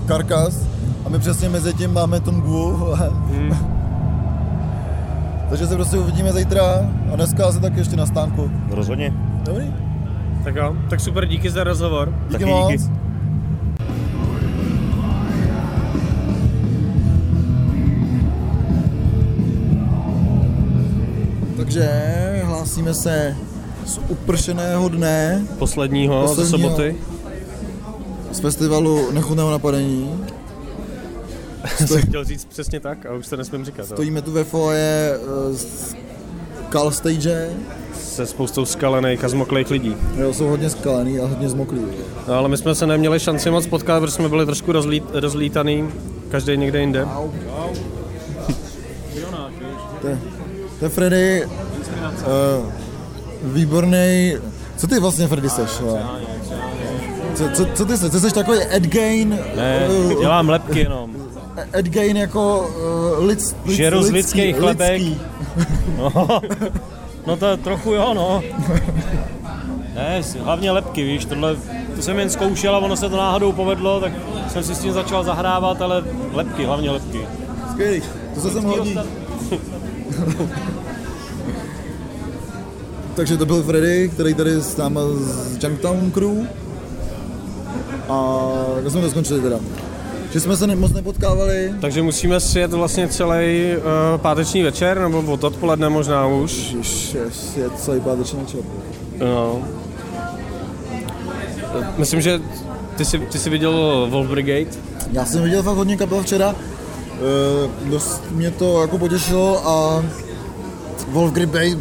B: Karkas. My přesně mezi tím máme Tongu.
A: Hmm.
B: Takže se prostě uvidíme zítra a dneska asi tak ještě na stánku.
K: Rozhodně.
B: Dobrý?
A: Tak jo, tak super, díky za rozhovor.
B: Díky
K: Taky
B: moc.
K: díky.
B: Takže hlásíme se z upršeného dne
A: Posledního, ze
B: Posledního.
A: soboty.
B: z festivalu Nechutného napadení.
A: Jsem chtěl říct přesně tak a už to nesmím říkat.
B: Stojíme tu ve foje eh, z Cal Stage.
A: Se spoustou skalených a zmoklých lidí.
B: Jo, jsou hodně skalený a hodně zmoklý. jo.
A: No, ale my jsme se neměli šanci moc potkat, protože jsme byli trošku rozlít, rozlítaný, každý někde jinde.
B: To je, to je Freddy, uh, výborný. Co ty vlastně Freddy seš? Co, co, co ty seš? Ty seš takový Ed Gain?
D: Ne,
B: eh,
D: dělám lepky jenom.
B: Ed Gain jako uh, lids, lids,
D: Žeru z lidských chlebek.
B: lidský.
D: No, no to trochu jo, no. Ne, hlavně lepky, víš, tohle, to jsem jen zkoušel a ono se to náhodou povedlo, tak jsem si s tím začal zahrávat, ale lepky, hlavně lepky.
B: Skvělý, to se sem hodí. Takže to byl Freddy, který tady s náma z Junktown Crew. A jak jsme to skončili teda? Že jsme se ne, moc nepotkávali.
A: Takže musíme sjet vlastně celý uh, páteční večer, nebo od odpoledne možná už.
B: Ježiš, je celý páteční večer.
A: No. Myslím, že ty jsi, ty jsi viděl Wolf Brigade.
B: Já jsem viděl fakt hodně kapel včera. E, dost mě to jako potěšilo a Wolf Brigade,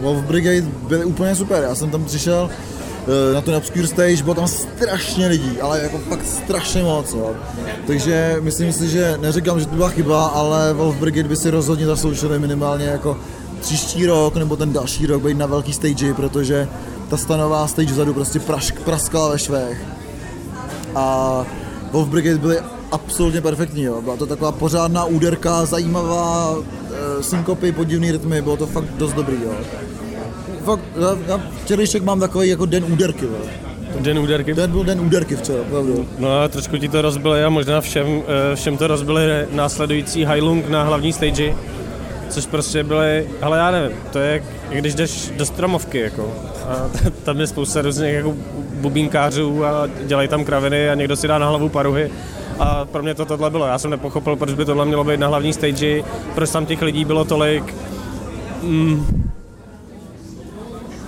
B: Wolf Brigade byli úplně super. Já jsem tam přišel eh, na ten Obscure Stage, bylo tam strašně lidí, ale jako fakt strašně moc, jo. Takže myslím si, že neříkám, že to byla chyba, ale Wolf Brigade by si rozhodně zasloužili minimálně jako příští rok nebo ten další rok být na velký stage, protože ta stanová stage vzadu prostě prašk, praskala ve švech. A Wolf Brigade byli absolutně perfektní, jo. Byla to taková pořádná úderka, zajímavá, e, synkopy, podivný rytmy, bylo to fakt dost dobrý, jo. Fakt, já, já včerejšek mám takový jako den úderky, jo.
A: Den úderky?
B: Den byl den úderky včera, opravdu.
A: No a trošku ti to rozbili a možná všem, eh, všem to rozbili následující Heilung na hlavní stage, což prostě byly, ale já nevím, to je jak když jdeš do stromovky, jako. A tam je spousta různých jako bubínkářů a dělají tam kraviny a někdo si dá na hlavu paruhy. A pro mě to tohle bylo. Já jsem nepochopil, proč by tohle mělo být na hlavní stage, proč tam těch lidí bylo tolik. Mm,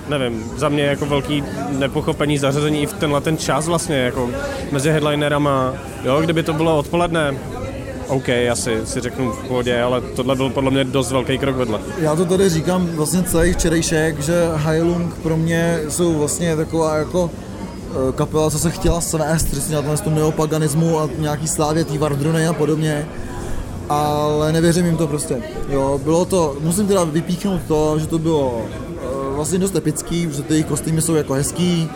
A: nevím, za mě jako velký nepochopení zařazení i v tenhle ten čas vlastně, jako mezi headlinerama, jo, kdyby to bylo odpoledne, OK, asi si řeknu v pohodě, ale tohle byl podle mě dost velký krok vedle.
B: Já to tady říkám vlastně celý včerejšek, že Heilung pro mě jsou vlastně taková jako eh, kapela, co se chtěla svést přesně na tom neopaganismu a nějaký slávě tý Vardruny a podobně. Ale nevěřím jim to prostě. Jo, bylo to, musím teda vypíchnout to, že to bylo vlastně dost epický, protože ty kostýmy jsou jako hezký,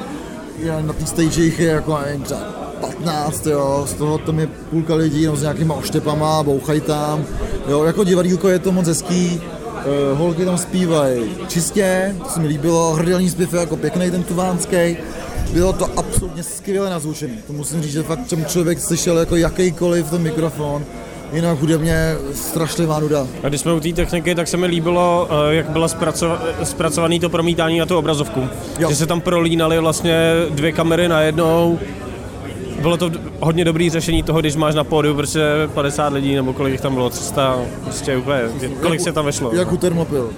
B: Já na těch stage je jako nevím, třeba 15, jo, z toho tam je půlka lidí no, s nějakýma oštěpama, bouchají tam, jo, jako divadílko je to moc hezký, uh, holky tam zpívají čistě, to se mi líbilo, hrdelní zpěv je jako pěkný ten tuvánský, bylo to absolutně skvěle nazvučený, to musím říct, že fakt čem člověk slyšel jako jakýkoliv ten mikrofon, jinak hudebně strašlivá nuda.
A: A když jsme u té techniky, tak se mi líbilo, eh, jak byla zpracova- zpracovaný to promítání na tu obrazovku. Jo. Že se tam prolínaly vlastně dvě kamery najednou. Bylo to hodně dobrý řešení toho, když máš na pódiu prostě 50 lidí, nebo kolik jich tam bylo, 300, prostě úplně, kolik se tam vešlo.
B: Jak u Thermopil.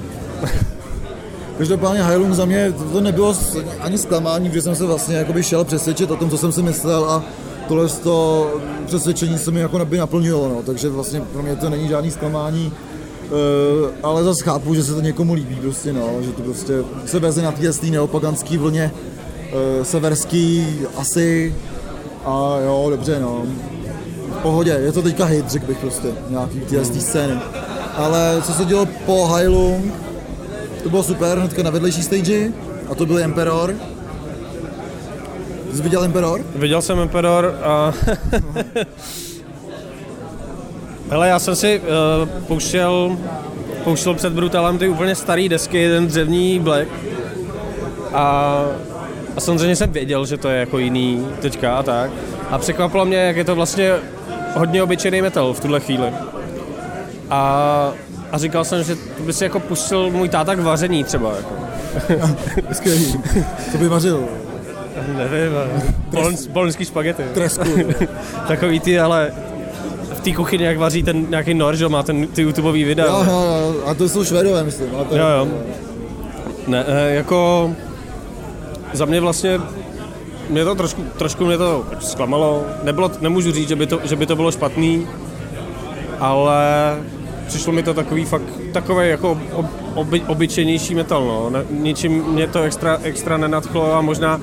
B: Každopádně Heilung za mě to nebylo ani zklamání, protože jsem se vlastně jakoby šel přesvědčit o tom, co jsem si myslel a tohle z to přesvědčení se mi jako by naplnilo, no. takže vlastně pro mě to není žádný zklamání, Uh, ale zase chápu, že se to někomu líbí prostě, no, že to prostě se veze na té neopaganský vlně uh, severský asi a jo, dobře, no. V pohodě, je to teďka hit, řekl bych prostě, nějaký tyhle z té scény. Ale co se dělo po Heilung, to bylo super, hnedka na vedlejší stage, a to byl Emperor. Jsi viděl Emperor?
A: Viděl jsem Emperor a... Hele, já jsem si uh, pouštěl, pouštěl před Brutalem ty úplně staré desky, ten dřevní Black. A, a samozřejmě jsem věděl, že to je jako jiný teďka a tak. A překvapilo mě, jak je to vlastně hodně obyčejný metal v tuhle chvíli. A, a říkal jsem, že to by si jako pustil můj táta k vaření třeba. Jako.
B: Skvělý. Co by vařil?
A: Nevím, bolon, bolonský špagety.
B: Tresku.
A: Takový ty, ale v té kuchyni, jak vaří ten nějaký Noržo, má ten, ty YouTubeový videa.
B: Jo, jo, jo, a to jsou švedové, myslím. Ale to
A: jo, jo. Ne, eh, jako za mě vlastně mě to trošku, trošku mě to zklamalo. Nebylo, nemůžu říct, že by to, že by to bylo špatný, ale přišlo mi to takový fakt, takový jako ob, oby, obyčejnější metal, no. Ne, ničím mě to extra, extra nenadchlo a možná,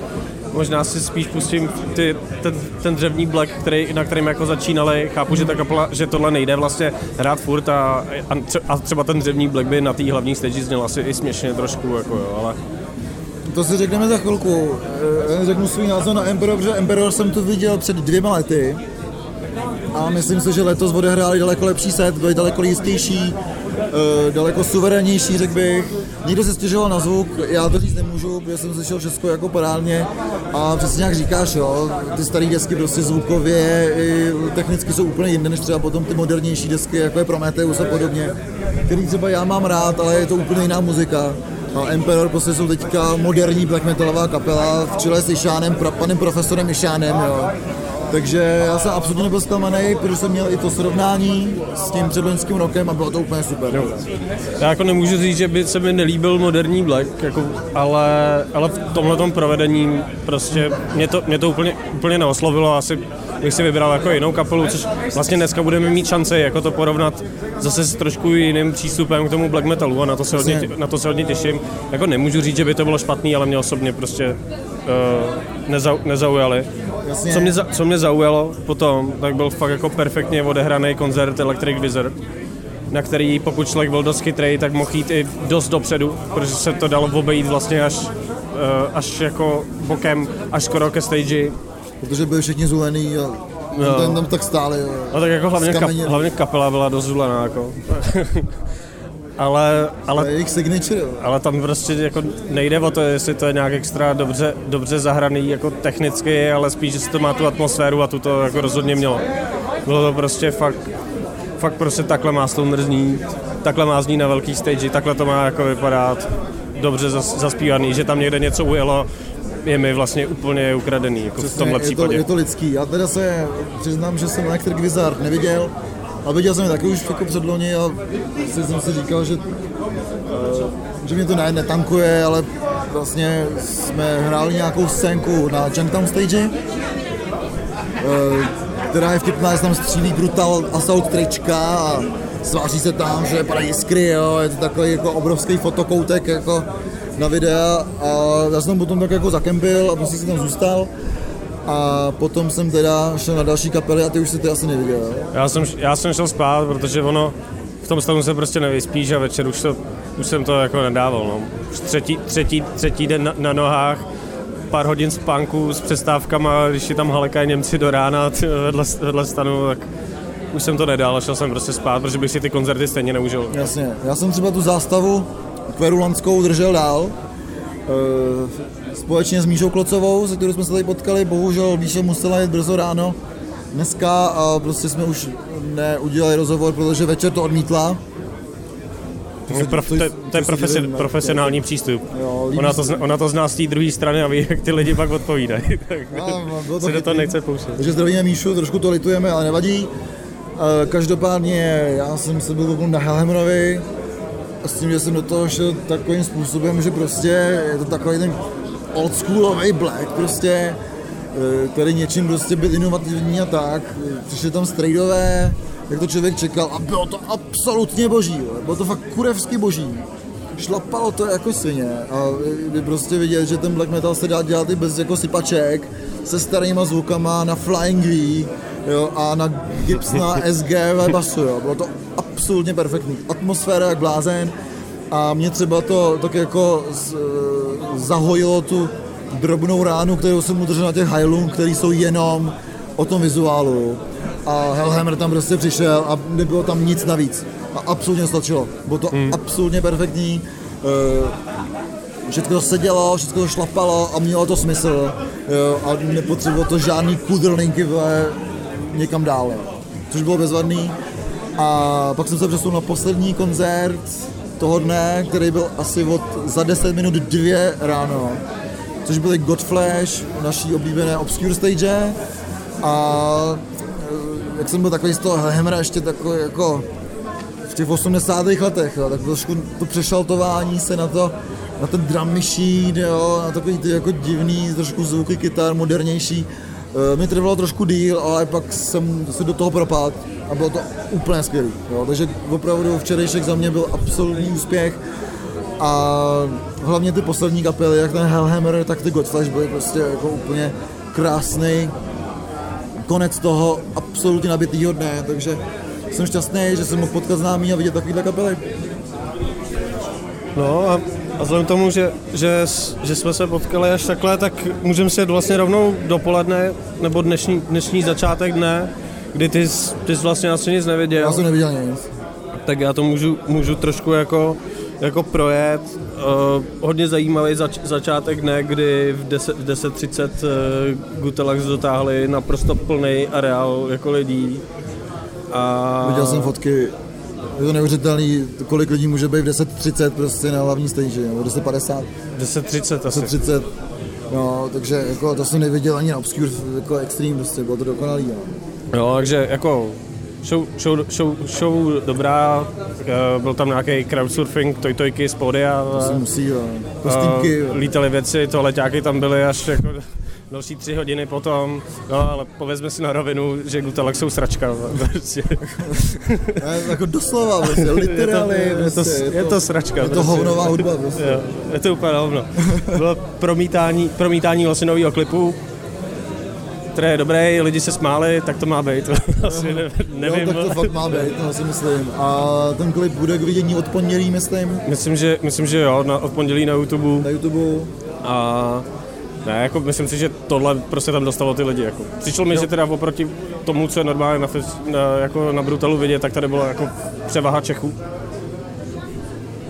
A: možná si spíš pustím ty, ten, ten dřevní black, který, na kterým jako začínali. Chápu, že, ta kapela, že tohle nejde vlastně hrát furt a, a, tře, a třeba ten dřevní black by na té hlavní stage zněl asi i směšně trošku, jako jo, ale
B: to si řekneme za chvilku. Já řeknu svůj názor na Emperor, protože Emperor jsem tu viděl před dvěma lety a myslím si, že letos odehráli daleko lepší set, byli daleko jistější, eh, daleko suverénnější, řekl bych. Někdo se stěžoval na zvuk, já to říct nemůžu, protože jsem slyšel všechno jako parádně a přesně jak říkáš, jo, ty staré desky prostě zvukově i technicky jsou úplně jinde, než třeba potom ty modernější desky, jako je Prometheus a podobně, který třeba já mám rád, ale je to úplně jiná muzika. A Emperor prostě jsou teďka moderní black metalová kapela v čele s Išánem, panem profesorem Išánem, jo. Takže já jsem absolutně nebyl zklamaný, protože jsem měl i to srovnání s tím předloňským rokem a bylo to úplně super. Jo.
A: Já jako nemůžu říct, že by se mi nelíbil moderní Black, jako, ale, ale v tomhle provedení prostě mě to, mě to úplně, úplně neoslovilo. Asi bych si vybral jako jinou kapelu, což vlastně dneska budeme mít šanci jako to porovnat zase s trošku jiným přístupem k tomu black metalu a na to se hodně, na to se hodně těším. Jako nemůžu říct, že by to bylo špatný, ale mě osobně prostě nezau, nezaujaly.
B: Jasně.
A: Co mě, co mě zaujalo potom, tak byl fakt jako perfektně odehraný koncert Electric Wizard, na který pokud člověk byl dost chytrý, tak mohl jít i dost dopředu, protože se to dalo obejít vlastně až, eh, až jako bokem, až skoro ke stage.
B: Protože byli všichni zulený a
A: Jo.
B: tam, tam tak stáli. jo.
A: No tak jako hlavně, kap, hlavně kapela byla dost zulená, jako. ale,
B: To je
A: ale,
B: jejich signature.
A: ale tam prostě jako nejde o to, jestli to je nějak extra dobře, dobře zahraný jako technicky, ale spíš, že to má tu atmosféru a tu to jako rozhodně mělo. Bylo to prostě fakt, fakt prostě takhle má Stoner znít, takhle má znít na velký stage, takhle to má jako vypadat dobře zas, zaspívaný, že tam někde něco ujelo, je mi vlastně úplně ukradený, jako v
B: Přesně,
A: tomhle
B: je to,
A: případě.
B: je to lidský. Já teda se přiznám, že jsem Electric Wizard neviděl, a viděl jsem je taky už jako předloni a si jsem si říkal, že, eh, že mě to ne, netankuje, ale vlastně jsme hráli nějakou scénku na Junktown stage, eh, která je vtipná, že tam střílí Brutal Assault trička a sváří se tam, že padají jiskry, jo, je to takový jako obrovský fotokoutek jako na videa a já jsem tam potom tak jako zakempil a prostě jsem tam zůstal a potom jsem teda šel na další kapely a ty už si ty asi neviděl.
A: Já jsem, já jsem šel spát, protože ono v tom stavu se prostě nevyspíš a večer už, to, už jsem to jako nedával. No. Už třetí, třetí, třetí den na, na nohách, pár hodin spánku s přestávkama, když si tam halekají Němci do rána ty, vedle, vedle stanu, tak už jsem to nedal a šel jsem prostě spát, protože bych si ty koncerty stejně neužil.
B: Jasně, já jsem třeba tu zástavu kverulantskou držel dál, e, společně s Míšou Klocovou, se kterou jsme se tady potkali, bohužel Míša musela jít brzo ráno dneska a prostě jsme už neudělali rozhovor, protože večer to odmítla.
A: To, prof, to, to je profesi, profesionální přístup.
B: Jo,
A: Ona to, zna, ona to zná z té druhé strany a ví, jak ty lidi pak odpovídají. tak
B: No, no, to
A: se do toho nechce pouštět.
B: Takže zdravíme Míšu, trošku to litujeme, ale nevadí. Každopádně já jsem se byl na Helhemerovi a s tím, že jsem do toho šel takovým způsobem, že prostě je to takový ten oldschoolový black, prostě e, který něčím prostě byl inovativní a tak. Přišli tam strejdové, jak to člověk čekal a bylo to absolutně boží, jo. bylo to fakt kurevsky boží. Šlapalo to jako svině a je prostě vidět, že ten black metal se dá dělat i bez jako sypaček, se starýma zvukama na Flying V jo, a na Gibbs na SG basu, jo. bylo to absolutně perfektní. Atmosféra jak blázen a mě třeba to tak jako z, zahojilo tu drobnou ránu, kterou jsem udržel na těch Hylung, který jsou jenom o tom vizuálu. A Hellhammer tam prostě přišel a nebylo tam nic navíc. A absolutně stačilo. Bylo to hmm. absolutně perfektní. Eh, Všechno to sedělo, všechno to šlapalo a mělo to smysl. Jo, a nepotřebovalo to žádný kudrlinky někam dál. jo. Což bylo bezvadný. A pak jsem se přesunul na poslední koncert toho dne, který byl asi od za 10 minut dvě ráno. Což byly Godflash, naší oblíbené Obscure stage. A eh, jak jsem byl takový z toho Hemra ještě takový jako v těch 80. letech, jo, tak trošku to přešaltování se na to, na ten drum machine, jo, na takový ty jako divný trošku zvuky kytar, modernější. E, mi trvalo trošku díl, ale pak jsem se do toho propadl a bylo to úplně skvělý. Jo. Takže opravdu včerejšek za mě byl absolutní úspěch a hlavně ty poslední kapely, jak ten Hellhammer, tak ty Godflash byly prostě jako úplně krásný konec toho absolutně nabitýho dne, takže jsem šťastný, že jsem mohl potkat známý a vidět takovýhle kapely.
A: No a, a vzhledem k tomu, že, že, že jsme se potkali až takhle, tak můžeme si vlastně rovnou dopoledne, nebo dnešní, dnešní začátek dne, kdy ty, jsi- ty jsi vlastně asi nic neviděl.
B: Já jsem neviděl nic.
A: Tak já to můžu, můžu trošku jako, jako projet. Uh, hodně zajímavý zač, začátek dne, kdy v 10 v 10.30 uh, Gutelax dotáhli naprosto plný areál jako lidí. A...
B: Viděl jsem fotky, je to neuvěřitelný, kolik lidí může být v 10.30 prostě na hlavní stage, nebo 10.50.
A: 10.30 asi.
B: 10.30, no, takže jako to jsem neviděl ani na Obscure, jako extreme, prostě bylo to dokonalý. No.
A: Jo, takže jako show, show, show, show dobrá, eh, byl tam nějaký crowdsurfing, tojtojky z pódia.
B: To se
A: eh,
B: musí, jo. Kostýmky,
A: eh,
B: jo.
A: Lítaly věci, toaleťáky tam byly až jako další tři hodiny potom, no ale povězme si na rovinu, že Gutelak jsou sračka. Prostě.
B: Ne, jako doslova, prostě, literally,
A: je, to, je, to,
B: prostě,
A: je to sračka.
B: Je to
A: prostě.
B: hovnová hudba, prostě.
A: Jo, je to úplně hovno. Bylo promítání, promítání vlastně nového klipu, který je dobrý, lidi se smáli, tak to má být. Asi ne, nevím.
B: Jo, tak to fakt má být, to si myslím. A ten klip bude k vidění od pondělí, myslím.
A: Myslím, že, myslím, že jo, na, od pondělí na YouTube.
B: Na YouTube.
A: A ne, jako myslím si, že tohle prostě tam dostalo ty lidi. Jako. Přišlo mi,
B: Jo.
A: že teda oproti tomu, co je normálně na, na, jako na Brutalu vidět, tak tady byla jako převaha Čechů.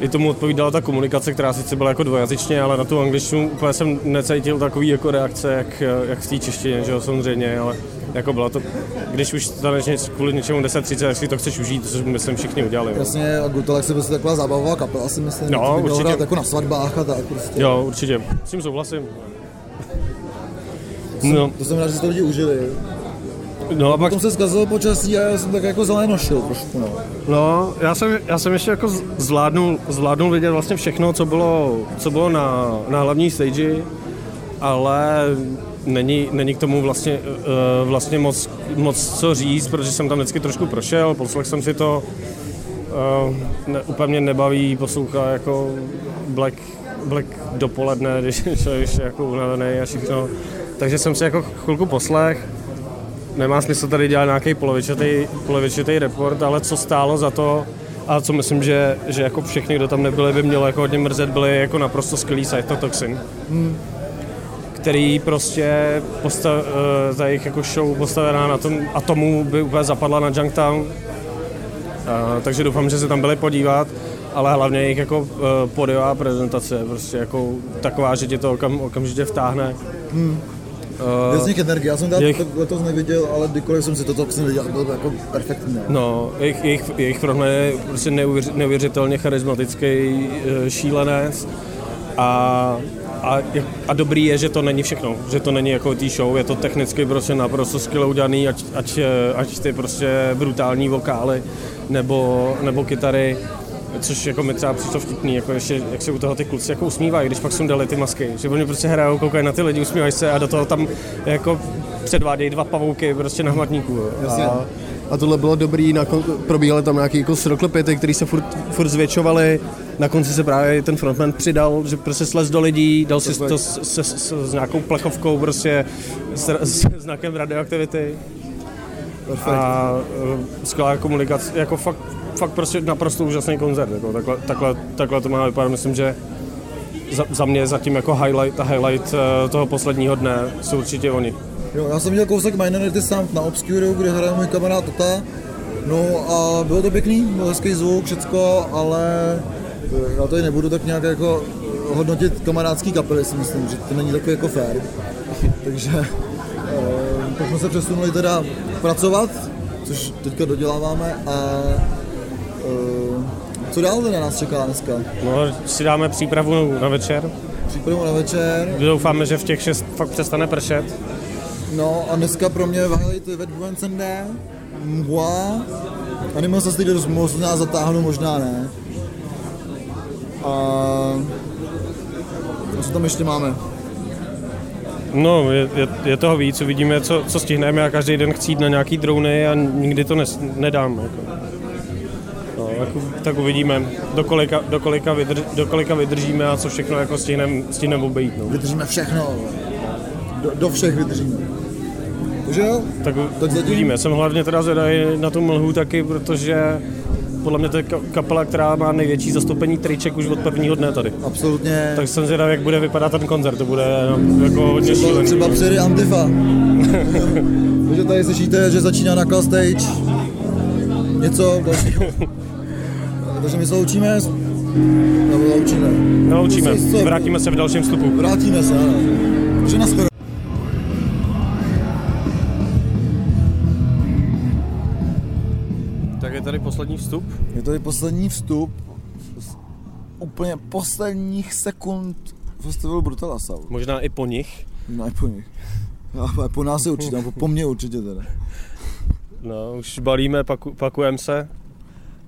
A: I tomu odpovídala ta komunikace, která sice byla jako dvojazyčně, ale na tu angličtinu úplně jsem necítil takový jako reakce, jak, jak v té češtině, že jo, samozřejmě, ale jako bylo to, když už staneš kvůli něčemu 10-30, tak si to chceš užít, což myslím všichni udělali.
B: Jasně, a Gutelak se prostě taková zábavová kapela, si myslím.
A: No, určitě.
B: jako na svatbách a tak prostě.
A: Jo, určitě, s tím souhlasím. No,
B: To jsem rád, že si to lidi užili.
A: no a pak
B: Potom se zkazilo počasí a já jsem tak jako zelenošil trošku, no.
A: No, já jsem, já jsem ještě jako zvládnul, zvládnul vidět vlastně všechno, co bylo, co bylo na, na hlavní stage, ale není, není k tomu vlastně, uh, vlastně moc, moc co říct, protože jsem tam vždycky trošku prošel, poslech jsem si to, uh, ne, úplně mě nebaví poslouchat jako Black, Black dopoledne, když člověk je jako unavený a všechno. Takže jsem si jako chvilku poslech, nemá smysl tady dělat nějaký polovičatý, polovičatý report, ale co stálo za to a co myslím, že, že jako všichni, kdo tam nebyli, by mělo jako hodně mrzet, byli jako naprosto skvělý Cytotoxin.
B: Hmm.
A: Který prostě postav, eh, ta jejich jako show postavená na tom atomu by úplně zapadla na Junktown. A, takže doufám, že se tam byli podívat, ale hlavně jejich jako eh, podiová prezentace, prostě jako taková, že tě to okam, okamžitě vtáhne.
B: Hmm.
A: Eh,
B: Je z nich energie, já jsem
A: jejich-
B: letos neviděl, ale kdykoliv jsem si to tak viděl, bylo to jako perfektní. no.
A: No, jejich, jejich, jejich frontman je prostě neuvěř, neuvěřitelně charismatický eh, šílenec a, a, a dobrý je, že to není všechno, že to není jako tý show, je to technicky prostě naprosto skvěle udělaný, ať, ať, eh, ať ty prostě brutální vokály nebo, nebo kytary, což jako mi třeba přišlo vtipný, jako ještě, jak se u toho ty kluci jako usmívají, když pak sundali ty masky, že oni prostě hrajou, koukají na ty lidi, usmívají se a do toho tam jako předvádějí dva pavouky prostě na hmatníku.
L: Jasně.
A: A,
L: A tohle bylo dobrý, na kon- probíhaly tam nějaký jako sroklepity, které se furt, furt zvětšovaly. Na konci se právě ten frontman přidal, že prostě slez do lidí, dal si to s, s, s, s nějakou plechovkou, prostě s, s znakem radioaktivity. A uh, skvělá komunikace, jako fakt, fakt prostě naprosto úžasný koncert. Jako takhle, takhle, takhle to má vypadat, myslím, že za, za mě zatím jako highlight, highlight eh, toho posledního dne jsou určitě oni.
B: Jo, já jsem viděl kousek Minority Sound na Obscure, kde hraje můj kamarád Tota. No a bylo to pěkný, byl hezký zvuk, všecko, ale eh, já tady nebudu tak nějak jako hodnotit kamarádský kapely, si myslím, že to není takový jako fair. Takže eh, tak jsme se přesunuli teda pracovat, což teďka doděláváme a co dál teda nás čeká dneska?
A: No, si dáme přípravu na večer.
B: Přípravu na večer.
A: Doufáme, že v těch šest fakt přestane pršet.
B: No a dneska pro mě highlight je Ved Buencende, Mgła, Animal se dost možná zatáhnu, možná ne. A a co tam ještě máme?
A: No, je, je, je toho víc, uvidíme, co, co stihneme a každý den chcít na nějaký drony a nikdy to nes, nedám. Jako. Tak uvidíme, do kolika, do, kolika vydrž, do kolika vydržíme a co všechno jako stihneme stihnem obejít. No.
B: Vydržíme všechno. Do, do všech vydržíme. Takže jo,
A: Tak,
B: zatím-
A: uvidíme. Jsem hlavně teda zvědavý na tu mlhu taky, protože podle mě to je ka- kapela, která má největší zastoupení triček už od prvního dne tady.
B: absolutně.
A: Tak jsem zvědavý, jak bude vypadat ten koncert, to bude no, jako hodně
B: Třeba,
A: šílený.
B: třeba přijede Antifa. Takže tady slyšíte, že začíná na Call Stage. Něco dalšího. Takže my se loučíme. Nebo loučíme. Co-
A: vrátíme se v dalším vstupu.
B: Vrátíme se, ano. Takže naschledanou.
A: Tak je tady poslední vstup.
B: Je tady poslední vstup z úplně posledních sekund festivalu Brutala Sound.
A: Možná i po nich.
B: Ne po nich. A po nás je určitě, po, po mně určitě teda.
A: No, už balíme, paku, pakujeme se.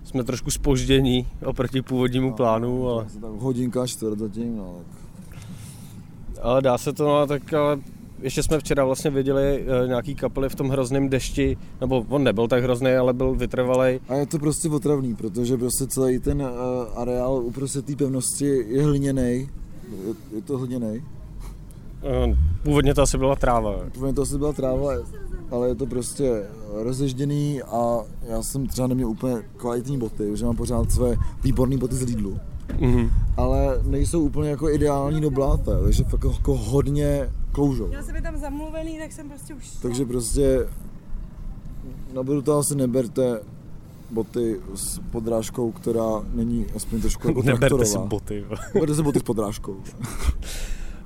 A: Jsme trošku spoždění oproti původnímu plánu, ale,
B: hodinka čtvrt zatím, no.
A: ale dá se to, no, tak ale ještě jsme včera vlastně viděli uh, nějaký kapely v tom hrozném dešti, nebo on nebyl tak hrozný, ale byl vytrvalý.
B: A je to prostě otravný, protože prostě celý ten uh, areál uprostřed té pevnosti je hliněný. Je, je to hliněný.
A: Uh, původně to asi byla tráva.
B: Původně to asi byla tráva, ale je to prostě rozežděný a já jsem třeba neměl úplně kvalitní boty, že mám pořád své výborné boty z Lidlu.
A: Mm-hmm.
B: Ale nejsou úplně jako ideální do bláta, takže fakt jako hodně kloužou.
M: Měl jsem je tam zamluvený, tak jsem prostě už...
B: Takže prostě na Brutal si neberte boty s podrážkou, která není aspoň trošku jako
A: Neberte
B: traktorová.
A: si boty. jo.
B: Neberte si boty s podrážkou.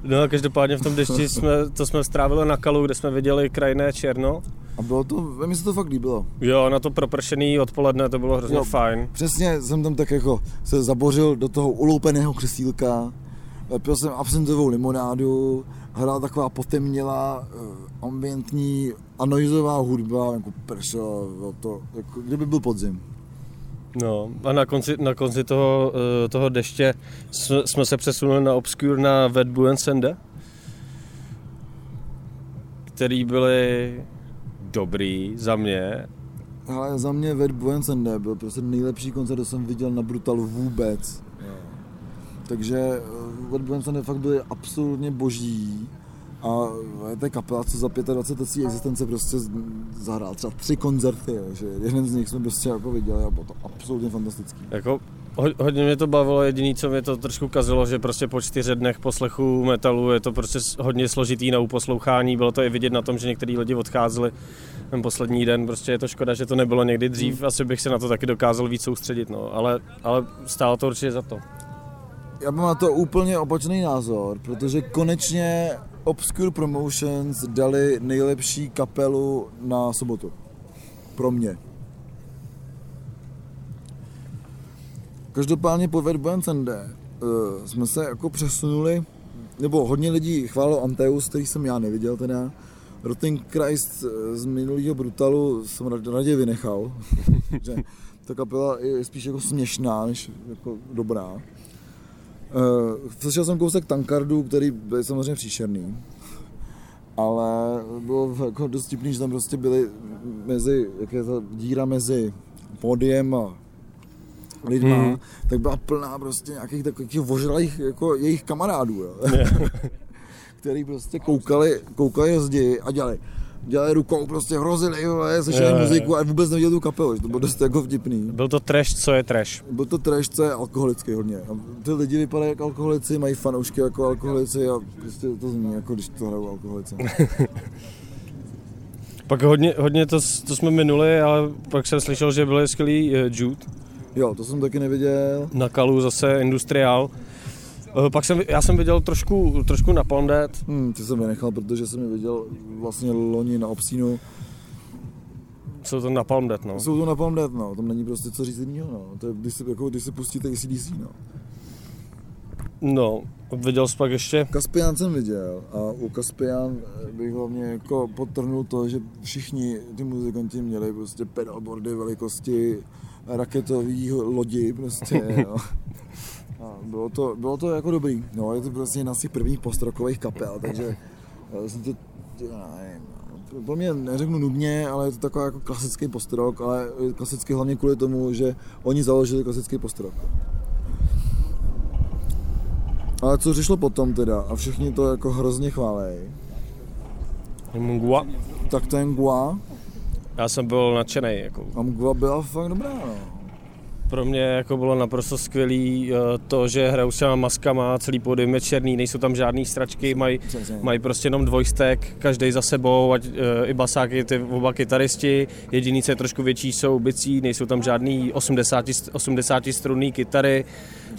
A: No a každopádně v tom dešti jsme, to jsme strávili na kalu, kde jsme viděli krajné černo.
B: A bylo to, mi se to fakt líbilo.
A: Jo, na to propršený odpoledne to bylo hrozně
B: Jo.
A: fajn.
B: Přesně jsem tam tak jako se zabořil do toho uloupeného křesílka, pil jsem absentovou limonádu, hrála taková potemnělá, eh, ambientní a noizová hudba, jako pršelo, bylo to, jako kdyby byl podzim.
A: No a na konci, na konci toho, eh, toho deště jsme, se přesunuli na Obscure na and Sende, který byly dobrý za mě.
B: Ale za mě Ved Buensende byl prostě nejlepší koncert, co jsem viděl na Brutalu vůbec. Takže Ved Buensende fakt byli absolutně boží. A je to kapela, co za 25 let své existence prostě zahrál třeba tři koncerty, jo, že jeden z nich jsme prostě jako viděli a bylo to absolutně fantastický.
A: Jako, ho, hodně mě to bavilo, jediný, co mě to trošku kazilo, že prostě po čtyři dnech poslechu metalu je to prostě hodně složitý na uposlouchání, bylo to i vidět na tom, že některý lidi odcházeli ten poslední den, prostě je to škoda, že to nebylo někdy dřív, asi bych se na to taky dokázal víc soustředit, no, ale, ale stálo to určitě za to.
B: Já mám na to úplně opačný názor, protože konečně Obscure Promotions dali nejlepší kapelu na sobotu. Pro mě. Každopádně po Ved Buensende uh, jsme se jako přesunuli, nebo hodně lidí chválilo Anteus, který jsem já neviděl teda. Rotting Christ eh, z minulého Brutalu jsem rad- raději vynechal, že ta kapela je spíš jako směšná, než jako dobrá. Uh, slyšel jsem kousek Tankardu, který byl samozřejmě příšerný, ale bylo jako dost vtipný, že tam prostě byly mezi, jak je ta díra mezi pódiem a lidma, hmm. tak byla plná prostě nějakých takových vožralých jako jejich kamarádů, jo. který prostě koukali, koukali zdi a dělali dělali rukou, prostě hrozili, jo, slyšeli
A: Jo,
B: muziku a vůbec neviděli tu kapelu, že to bylo dost jako vtipný.
A: Byl to trash, co je trash.
B: Byl to trash, co je alkoholický hodně. A ty lidi vypadají jako alkoholici, mají fanoušky jako alkoholici a prostě to zní jako když to hrajou alkoholici.
A: Pak hodně, hodně to, to jsme minuli, ale pak jsem slyšel, že byl skvělý eh, Jude.
B: Jo, to jsem taky neviděl.
A: Na Kalu zase Industrial. Eh, Pak jsem, já jsem viděl trošku, trošku na Pondet.
B: Hmm, ty jsem vynechal, protože jsem je viděl vlastně loni na Obsínu.
A: Jsou to na Palm Death, no.
B: Jsou to na Palm Death, no. Tam není prostě co říct jiného, no. To je, když si, jako, když si pustíte ACDC, no.
A: No, viděl jsi pak ještě?
B: Kaspian jsem viděl a u Kaspian bych hlavně jako podtrhnul to, že všichni ty muzikanti měli prostě pedalboardy velikosti raketový lodi prostě, jo. A bylo to, bylo to jako dobrý, no, je to prostě jedna z těch prvních postrokových kapel, takže já jsem to, nevím, no, pro mě neřeknu nudně, ale je to takový jako klasický postrok, ale klasický hlavně kvůli tomu, že oni založili klasický postrok. Ale co řešlo potom teda, a všichni to jako hrozně chválej,
A: Mgwa.
B: tak ten Gua,
A: Já jsem byl nadšený. Jako.
B: a Mgua byla fakt dobrá, no.
A: Pro mě jako bylo naprosto skvělý eh, to, že hrajou s těma maskama, celý pódium je černý, nejsou tam žádný stračky, mají, mají prostě jenom dvojstek, každý za sebou, ať eh, i basáky, ty oba kytaristi, jediný, co je trošku větší, jsou bicí, nejsou tam žádný 80, 80 strunný kytary,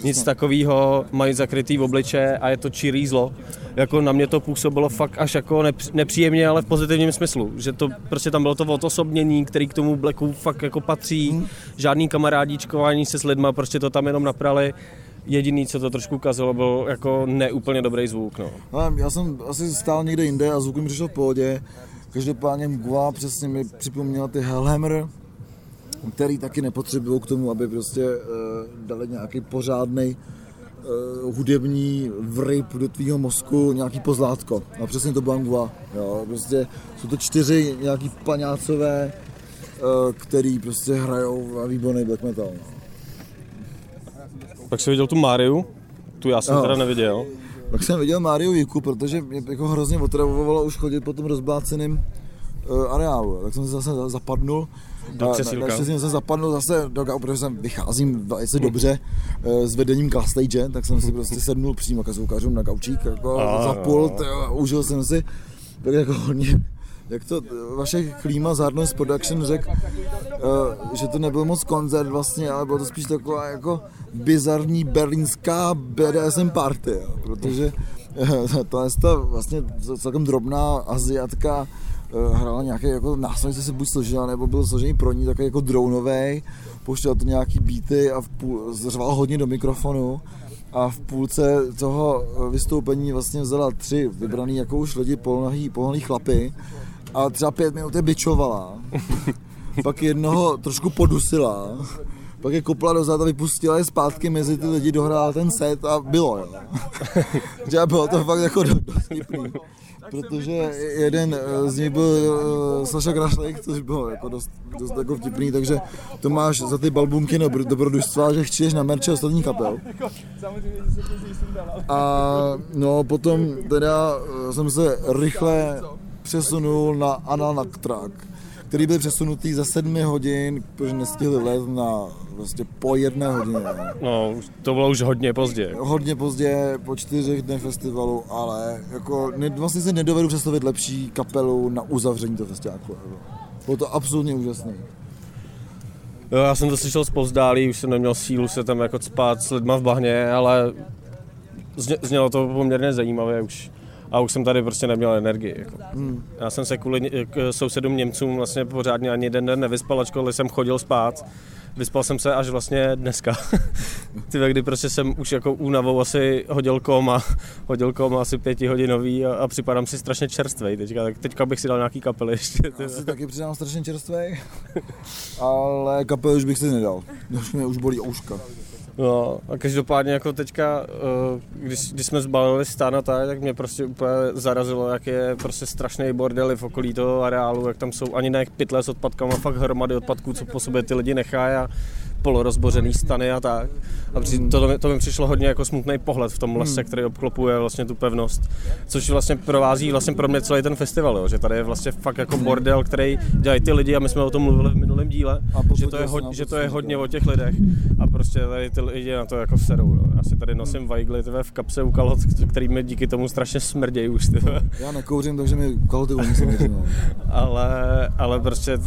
A: nic takového, mají zakrytý v obliče a je to čirý zlo. Jako na mě to působilo fakt až jako nepř- nepříjemně, ale v pozitivním smyslu, že to prostě tam bylo to odosobnění, který k tomu Blacku fakt jako patří, žádný kamarádíčkování se s lidma, prostě to tam jenom naprali. Jediný, co to trošku kazilo, byl jako neúplně dobrý zvuk. No.
B: Ale já jsem asi stál někde jinde a zvuk mi přišel v pohodě. Každopádně Mgua přesně mi připomněla ty Hellhammer, který taky nepotřebují k tomu, aby prostě uh, dali nějaký pořádný uh, hudební vryb do tvýho mozku nějaký pozlátko. A přesně to Bangua. Jo, prostě jsou to čtyři nějaký paňácové, uh, který prostě hrajou výborný black metal. No.
A: Pak jsi viděl tu Máriu? Tu já jsem
B: Jo.
A: teda neviděl.
B: Pak jsem viděl Máriu Jiku, protože mě jako hrozně otravovalo už chodit po tom rozbláceném uh, areálu. Tak jsem se zase za- zapadnul.
A: Do.
B: Na, naštěstí jsem se zapadnul zase do gau, protože jsem vycházím velice dobře uh, s vedením Gas Stage, tak jsem si prostě sednul přímo ke zvukařům na gaučík, jako
A: A,
B: za pult a užil jsem si. Tak jako hodně jak to eh, vaše klíma z Hardness Production řekl, uh, že to nebyl moc koncert vlastně, ale bylo to spíš taková jako bizarní berlínská BDSM party, jo, protože eh, ta je ta vlastně celkem drobná Aziatka eh, hrála nějaký jako nástroj, co se buď složila, nebo byl složený pro ní takový jako dronový, pouštěl to nějaký beaty a v půl, zřval hodně do mikrofonu a v půlce toho vystoupení vlastně vzala tři vybraný jako už lidi polnahý, polnahý chlapy a třeba pět minut je bičovala. Pak jednoho trošku podusila. Pak je kopla dozad a vypustila je zpátky mezi ty lidi, dohrála ten set a bylo, jo. Bylo to fakt jako do- dost. Protože jeden eh, z nich byl eh, Saša Krašlek, což bylo jako dost, dost jako vtipný, takže to máš za ty balbunky dobr- dobrodružstva, že chčíš na merče ostatních kapel. A no potom teda eh, jsem se rychle přesunul na Ananaktrack, který byl přesunutý za sedmi hodin, protože nestihli let na vlastně po jedné hodině.
A: No, to bylo už hodně pozdě.
B: Hodně pozdě, po čtyřech dnech festivalu, ale jako ne, vlastně si nedovedu představit lepší kapelu na uzavření toho festivalu. jako. Bylo to absolutně úžasné.
A: Jo, já jsem to slyšel zpozdálí, už jsem neměl sílu se tam jako spát s lidma v bahně, ale zně, znělo to poměrně zajímavě už. A už jsem tady prostě neměl energii. Jako.
B: Hmm.
A: Já jsem se kvůli k sousedům Němcům vlastně pořádně ani jeden den nevyspal, ačkoliv jsem chodil spát. Vyspal jsem se až vlastně dneska. Ty kdy prostě jsem už jako únavou asi hodil koma, hodil koma asi pětihodinový a, a připadám si strašně čerstvej teďka, tak teďka bych si dal nějaký kapely ještě.
B: Já si taky přidám strašně čerstvý, ale kapel už bych si nedal. Už mě už bolí ouška.
A: No a každopádně jako teďka, eh, když, když jsme zbalili stan a tak, tak mě prostě úplně zarazilo, jak je prostě strašný bordely v okolí toho areálu, jak tam jsou ani ne pytle s odpadkama, fakt hromady odpadků, co po sobě ty lidi nechají a polorozbořený stany a tak. A při, to, mi- to mi přišlo hodně jako smutný pohled v tom lese,
B: Hmm.
A: který obklopuje vlastně tu pevnost, což vlastně provází vlastně pro mě celý ten festival, jo, že tady je vlastně fakt jako bordel, který dělají ty lidi a my jsme o tom mluvili v minulém díle, že to, je
B: nám
A: že
B: to
A: je hodně o těch lidech a prostě tady ty lidi na to jako serou. Jo. Já si tady nosím vajgly tyve, v kapse u kalhot, který mi díky tomu strašně smrdějí už. Tyve.
B: Já nekouřím, takže mi kalhoty samozřejmě.
A: Ale, ale prostě t-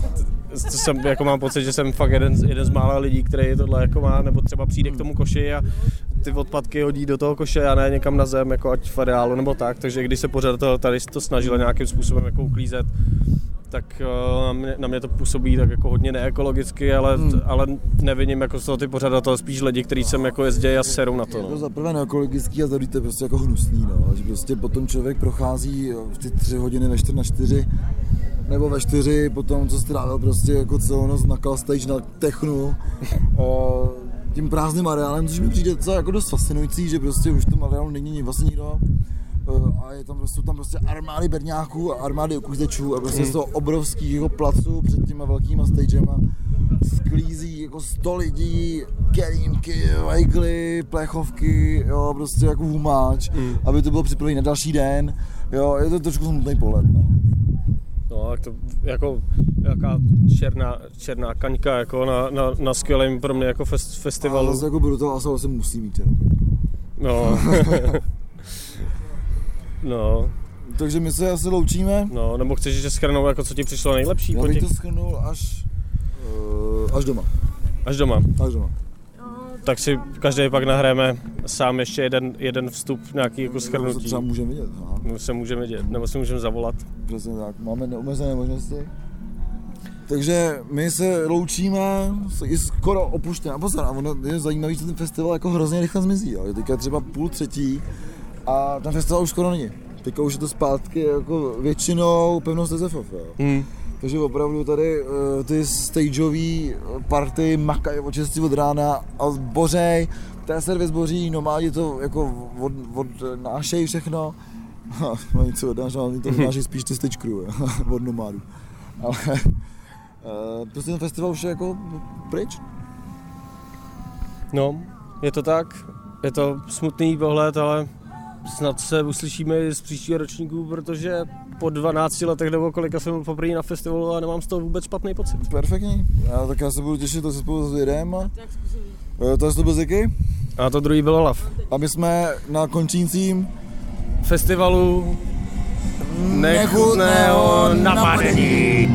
A: jsem, jako mám pocit, že jsem fakt jeden, z- jeden z mála lidí, který tohle jako má, nebo třeba přijde k tomu koši a ty odpadky hodí do toho koše a ne někam na zem, jako ať v areálu nebo tak, takže když se pořadatel tady to snažil nějakým způsobem jako uklízet, tak eh, na mě, na mě to působí tak jako hodně neekologicky, ale,
B: Hmm.
A: ale nevidím jako z toho ty pořadatel, spíš lidi, kteří sem jako jezdí a serou na to.
B: Je to
A: No.
B: za prvé neekologický a za to je prostě jako hnusný, no. Že prostě potom člověk prochází v ty tři hodiny ve čtyři na čtyři nebo ve čtyři, potom co strávil prostě jako celou noc na call stage na technu, tím prázdným areálem, což mi přijde docela jako dost fascinující, že prostě už v tom areálu není vlastně nikdo eh, a je tam prostě, tam prostě armády berňáků a armády uklízečů a prostě z toho obrovského placu před těma velkýma stagema sklízí jako 100 lidí, kelímky, vajgly, plechovky, jo, prostě jako humáč, mm. aby to bylo připravené na další den, jo, je to trošku smutný pohled, no.
A: No, tak to jako jaká černá, černá kaňka jako na, na, na skvělém pro mě jako fest,
B: Ale
A: festivalu.
B: zase jako budu to asi asi musí mít, jenom.
A: No. no.
B: Takže my se asi loučíme.
A: No, nebo chceš, že schrnou, jako co ti přišlo nejlepší?
B: Já bych
A: těch-
B: to schrnul až, uh, až doma.
A: Až doma.
B: Až doma.
A: Tak si každý pak nahráme sám ještě jeden, jeden vstup, nějaký jako schrnutí.
B: třeba můžeme vidět, no.
A: Nebo se můžeme dělat, nebo si můžeme zavolat.
B: Přesně tak, máme neomezené možnosti. Takže my se loučíme, i skoro opuštěná. Pozor, a ono je zajímavý, že ten festival jako hrozně rychle zmizí. Jo. Je teďka třeba půl třetí a ten festival už skoro není. Teďka už je to zpátky jako většinou pevnost SFF. Jo.
A: Hmm.
B: Takže opravdu tady uh, ty stageové party makají od 6 od rána a bořej, TSR zboří, nomádi to jako od, odnášejí všechno. Oni co odnášejí, oni to odnášejí spíš ty Stitch Crew, od nomádů. Ale uh, prostě ten festival už je jako pryč.
A: No, je to tak. Je to smutný pohled, ale snad se uslyšíme i z příštího ročníku, protože po 12 letech nebo kolika jsem byl poprvé na festivalu a nemám z toho vůbec špatný pocit.
B: Perfektní. Já, tak já se budu těšit, to se spolu zjedeme. a- Eh, To je to byl Ziky.
A: A to druhý byl Olaf.
B: A my jsme na končícím
A: Festivalu
B: nechutného
A: napadení.